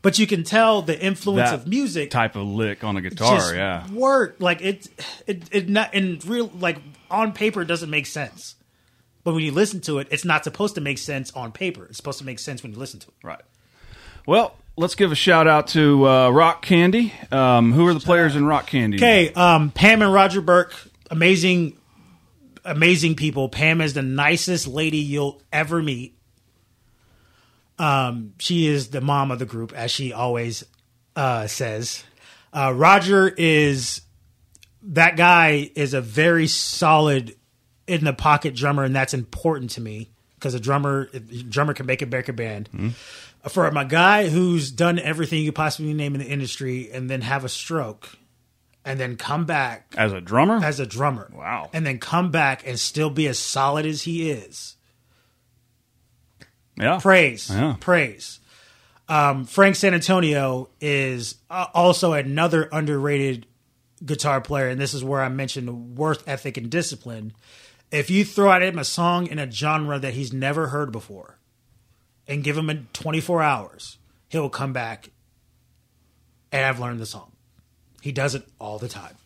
But you can tell the influence That of music type of lick on a guitar. just yeah, work like it it it not in real like on paper it doesn't make sense but when you listen to it it's not supposed to make sense on paper it's supposed to make sense when you listen to it right. Well, let's give a shout out to uh, Rock Candy. Um, who are the players in Rock Candy? okay um pam and roger burke amazing amazing people pam is the nicest lady you'll ever meet um she is the mom of the group as she always uh says uh roger is that guy is a very solid in the pocket drummer, and that's important to me because a drummer a drummer can make a break a band. For my guy who's done everything you could possibly name in the industry, and then have a stroke, and then come back as a drummer. as a drummer, Wow. and then come back and still be as solid as he is. yeah, Praise, Yeah. praise. Um, Frank San Antonio is uh, also another underrated guitar player, and this is where I mentioned worth ethic and discipline. If you throw at him a song in a genre that he's never heard before, and give him a 24 hours, he'll come back and I've learned the song. He does it all the time.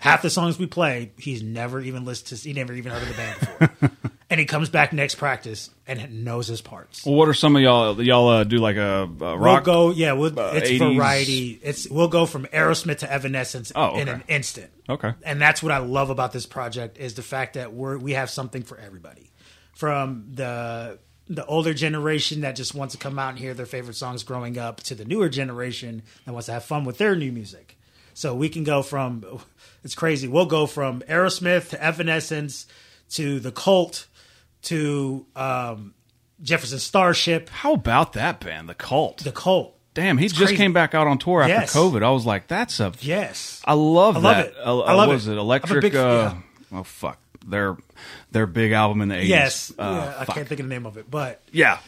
Half the songs we play, he's never even listened to. He never even heard of the band before, and he comes back next practice and knows his parts. Well, what are some of y'all? Y'all uh, do like a, a rock? We'll go, yeah. We'll, uh, it's 80s. variety. It's we'll go from Aerosmith to Evanescence Oh, in an instant. Okay. and that's what I love about this project is the fact that we're we have something for everybody, from the the older generation that just wants to come out and hear their favorite songs growing up to the newer generation that wants to have fun with their new music. So we can go from it's crazy. We'll go from Aerosmith to Evanescence to the Cult to um, Jefferson Starship. How about that band, the Cult? The Cult. Damn, he It's just crazy. came back out on tour after Yes. COVID. I was like, that's a Yes. I love I love that. it. Uh, I love what was it. it electric? big- uh, yeah. Oh fuck, their their big album in the eighties. Yes. Uh, yeah, I fuck. can't think of the name of it, but Yeah,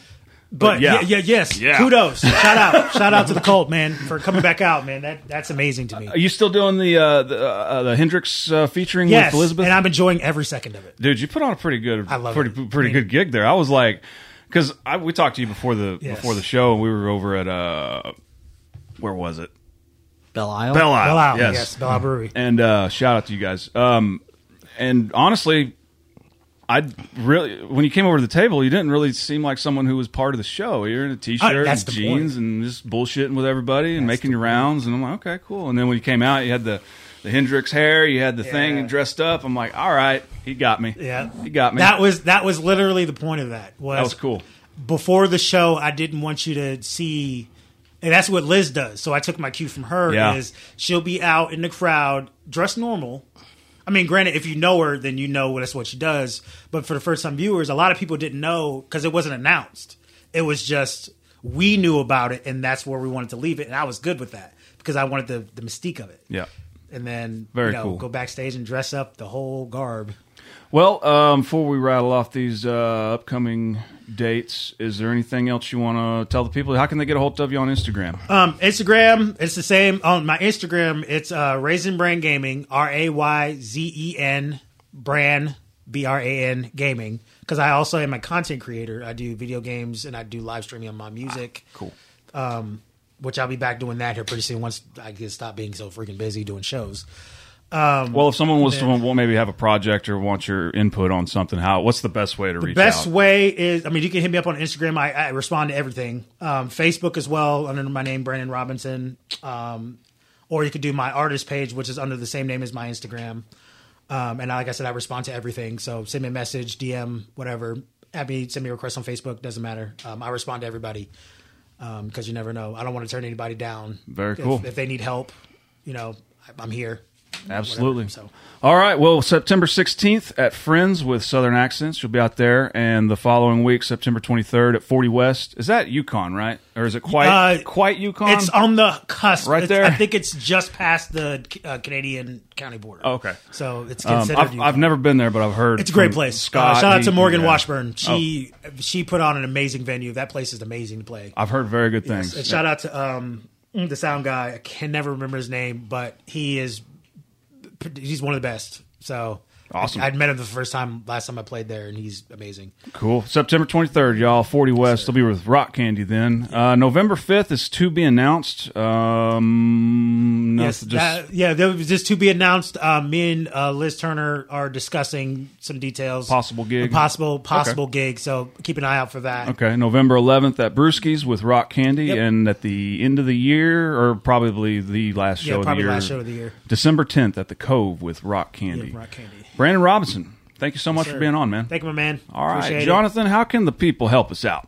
but yeah. yeah, yeah, yes. Yeah. Kudos. Shout out. Shout out to the cult, man, for coming back out, man. That that's amazing to me. Are you still doing the uh, the, uh, the Hendrix uh, featuring yes, with Elizabeth? and I'm enjoying every second of it. Dude, you put on a pretty good, I love pretty it. pretty I mean- good gig there. I was like, because we talked to you before the Yes. before the show, and we were over at uh, where was it? Belle Isle. Belle Isle. Belle Isle, yes. yes, Belle Isle Brewery. And uh, shout out to you guys. Um, and honestly, I really when you came over to the table, you didn't really seem like someone who was part of the show. You're in a t-shirt, Oh, and jeans, point. and just bullshitting with everybody and That's making your rounds. And I'm like, okay, cool. And then when you came out, you had the the Hendrix hair, you had the thing Yeah. and dressed up. I'm like, all right, he got me. Yeah, he got me. That was that was literally the point of that. Was, that was cool. Before the show, I didn't want you to see. And that's what Liz does. So I took my cue from her. Yeah. Is she'll be out in the crowd dressed normal. I mean, granted, if you know her, then you know that's what she does. But for the first time viewers, a lot of people didn't know because it wasn't announced. It was just we knew about it, and that's where we wanted to leave it. And I was good with that because I wanted the, the mystique of it. Yeah. And then Very you know, cool. go backstage and dress up the whole garb. Well, um, before we rattle off these uh, upcoming dates, is there anything else you want to tell the people? How can they get a hold of you on Instagram? Um, Instagram, it's the same. On my Instagram, it's uh, Rayzen Brand Gaming, R A Y Z E N Brand B R A N Gaming. Because I also am a content creator. I do video games and I do live streaming on my music, cool. which I'll be back doing that here pretty soon once I get stop being so freaking busy doing shows. Well, if someone was to maybe have a project or want your input on something, how what's the best way to reach out? The best out? way is, I mean, you can hit me up on Instagram. I, I respond to everything. Um, Facebook as well, under my name, Brandonn Robinson. Um, or you could do my artist page, which is under the same name as my Instagram. Um, and like I said, I respond to everything. So send me a message, DM, whatever. Have me send me a request on Facebook. Doesn't matter. Um, I respond to everybody because you never know. I don't want to turn anybody down. Very If- cool. If, they need help, you know, I'm here. Absolutely. whatever, so. All right. Well, September 16th at Friends with Southern Accents. You'll be out there. And the following week, September 23rd at 40 West. Is that Yukon, right? Or is it quite Uh, quite Yukon? It's on the cusp, Right It's- there? I think it's just past the uh, Canadian county border. Oh, okay. so it's Um, considered. I've, I've never been there, but I've heard It's a great place. Scott, uh, shout out to Morgan yeah. Washburn. She Oh. she put on an amazing venue. That place is amazing to play. I've heard very good things. And shout out to um, the sound guy. I can never remember his name, but he is he's one of the best. So Awesome. I, would met him the first time last time I played there, and he's amazing. Cool. September 23rd, y'all. 40 West. They'll be with Rock Candy then. Uh, November 5th is to be announced. Um, no, yes, just, that- yeah. There was just to be announced. Uh, me and uh, Liz Turner are discussing some details. Possible gig? Possible possible gig. So keep an eye out for that. Okay, November 11th at Brewski's with Rock Candy, Yep. and at the end of the year, or probably the last show Yeah, of the probably year, last show of the year. December 10th at the Cove with Rock Candy. Yeah, Rock Candy. Brandonn Robinson, thank you so much Sir. for being on, man. Thank you, my man. All right, Appreciate it. Johnathan, how can the people help us out?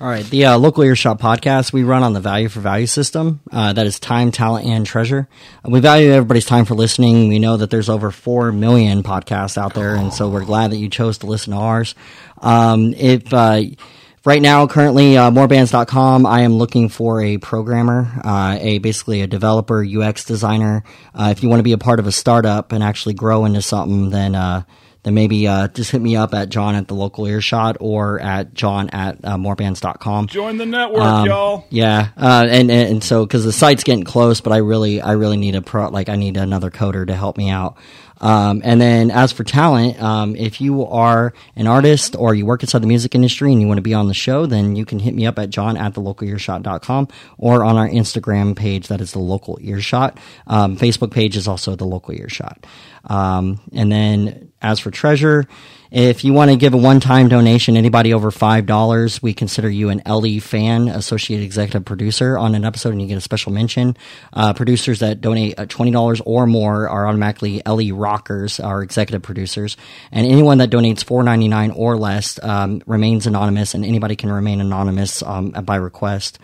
All right, the uh, local earshot podcast we run on the value for value system. Uh, that is time, talent, and treasure. Uh, we value everybody's time for listening. We know that there's over four million podcasts out there, and so we're glad that you chose to listen to ours. Um, if uh, right now, currently, uh, morebands.com, I am looking for a programmer, uh, a basically a developer, UX designer. Uh, if you want to be a part of a startup and actually grow into something, then uh, then maybe uh, just hit me up at John at the local earshot or at John at uh, morebands.com. Join the network, Um, y'all. Yeah, uh, and and so because the site's getting close, but I really I really need a pro like I need another coder to help me out. Um, and then as for talent, um, if you are an artist or you work inside the music industry and you want to be on the show, then you can hit me up at john at the local earshot.com or on our Instagram page that is the local earshot. Um, Facebook page is also the local earshot. Um, and then as for treasure, if you want to give a one-time donation, anybody over five dollars, we consider you an LE fan, associate executive producer on an episode, and you get a special mention. Uh, producers that donate uh, twenty dollars or more are automatically LE rockers, our executive producers, and anyone that donates four ninety nine or less um, remains anonymous, and anybody can remain anonymous um, by request.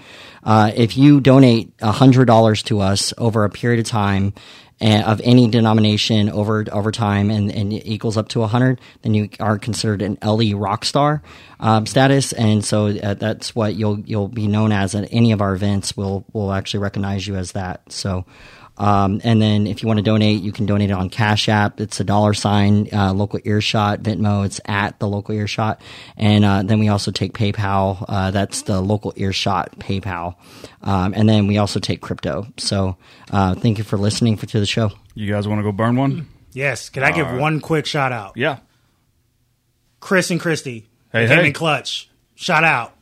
Uh, if you donate hundred dollars to us over a period of time of any denomination over over time and, and equals up to 100 then you are considered an LE rock star um, status. And so uh, that's what you'll you'll be known as at any of our events we'll we'll actually recognize you as that. So um, and then if you want to donate, you can donate it on Cash App. It's a dollar sign, uh, local earshot, Venmo. It's at the local earshot. And, uh, then we also take PayPal. Uh, that's the local earshot PayPal. Um, and then we also take crypto. So, uh, thank you for listening for, to the show. You guys want to go burn one? Yes. Can I give All right. one quick shout out? Yeah. Chris and Christy. Hey, they came hey. in clutch. Shout out.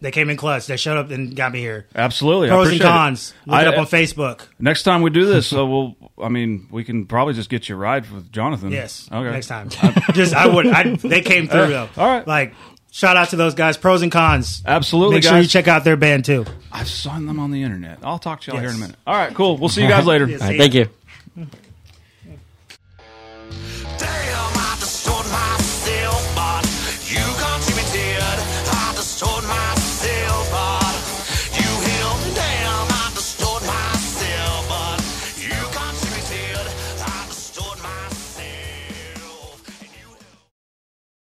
They came in clutch. They showed up and got me here. Absolutely, pros and cons. It. Look I, it up on Facebook. Next time we do this, so uh, we'll. I mean, we can probably just get you a ride with Johnathan. Yes. Okay. Next time, just I would. I, they came through though. All right. Like shout out to those guys. Pros and cons. Absolutely. Make guys. sure you check out their band too. I've signed them on the internet. I'll talk to y'all yes. here in a minute. All right. Cool. We'll see you guys later. Yeah, thank you. Damn.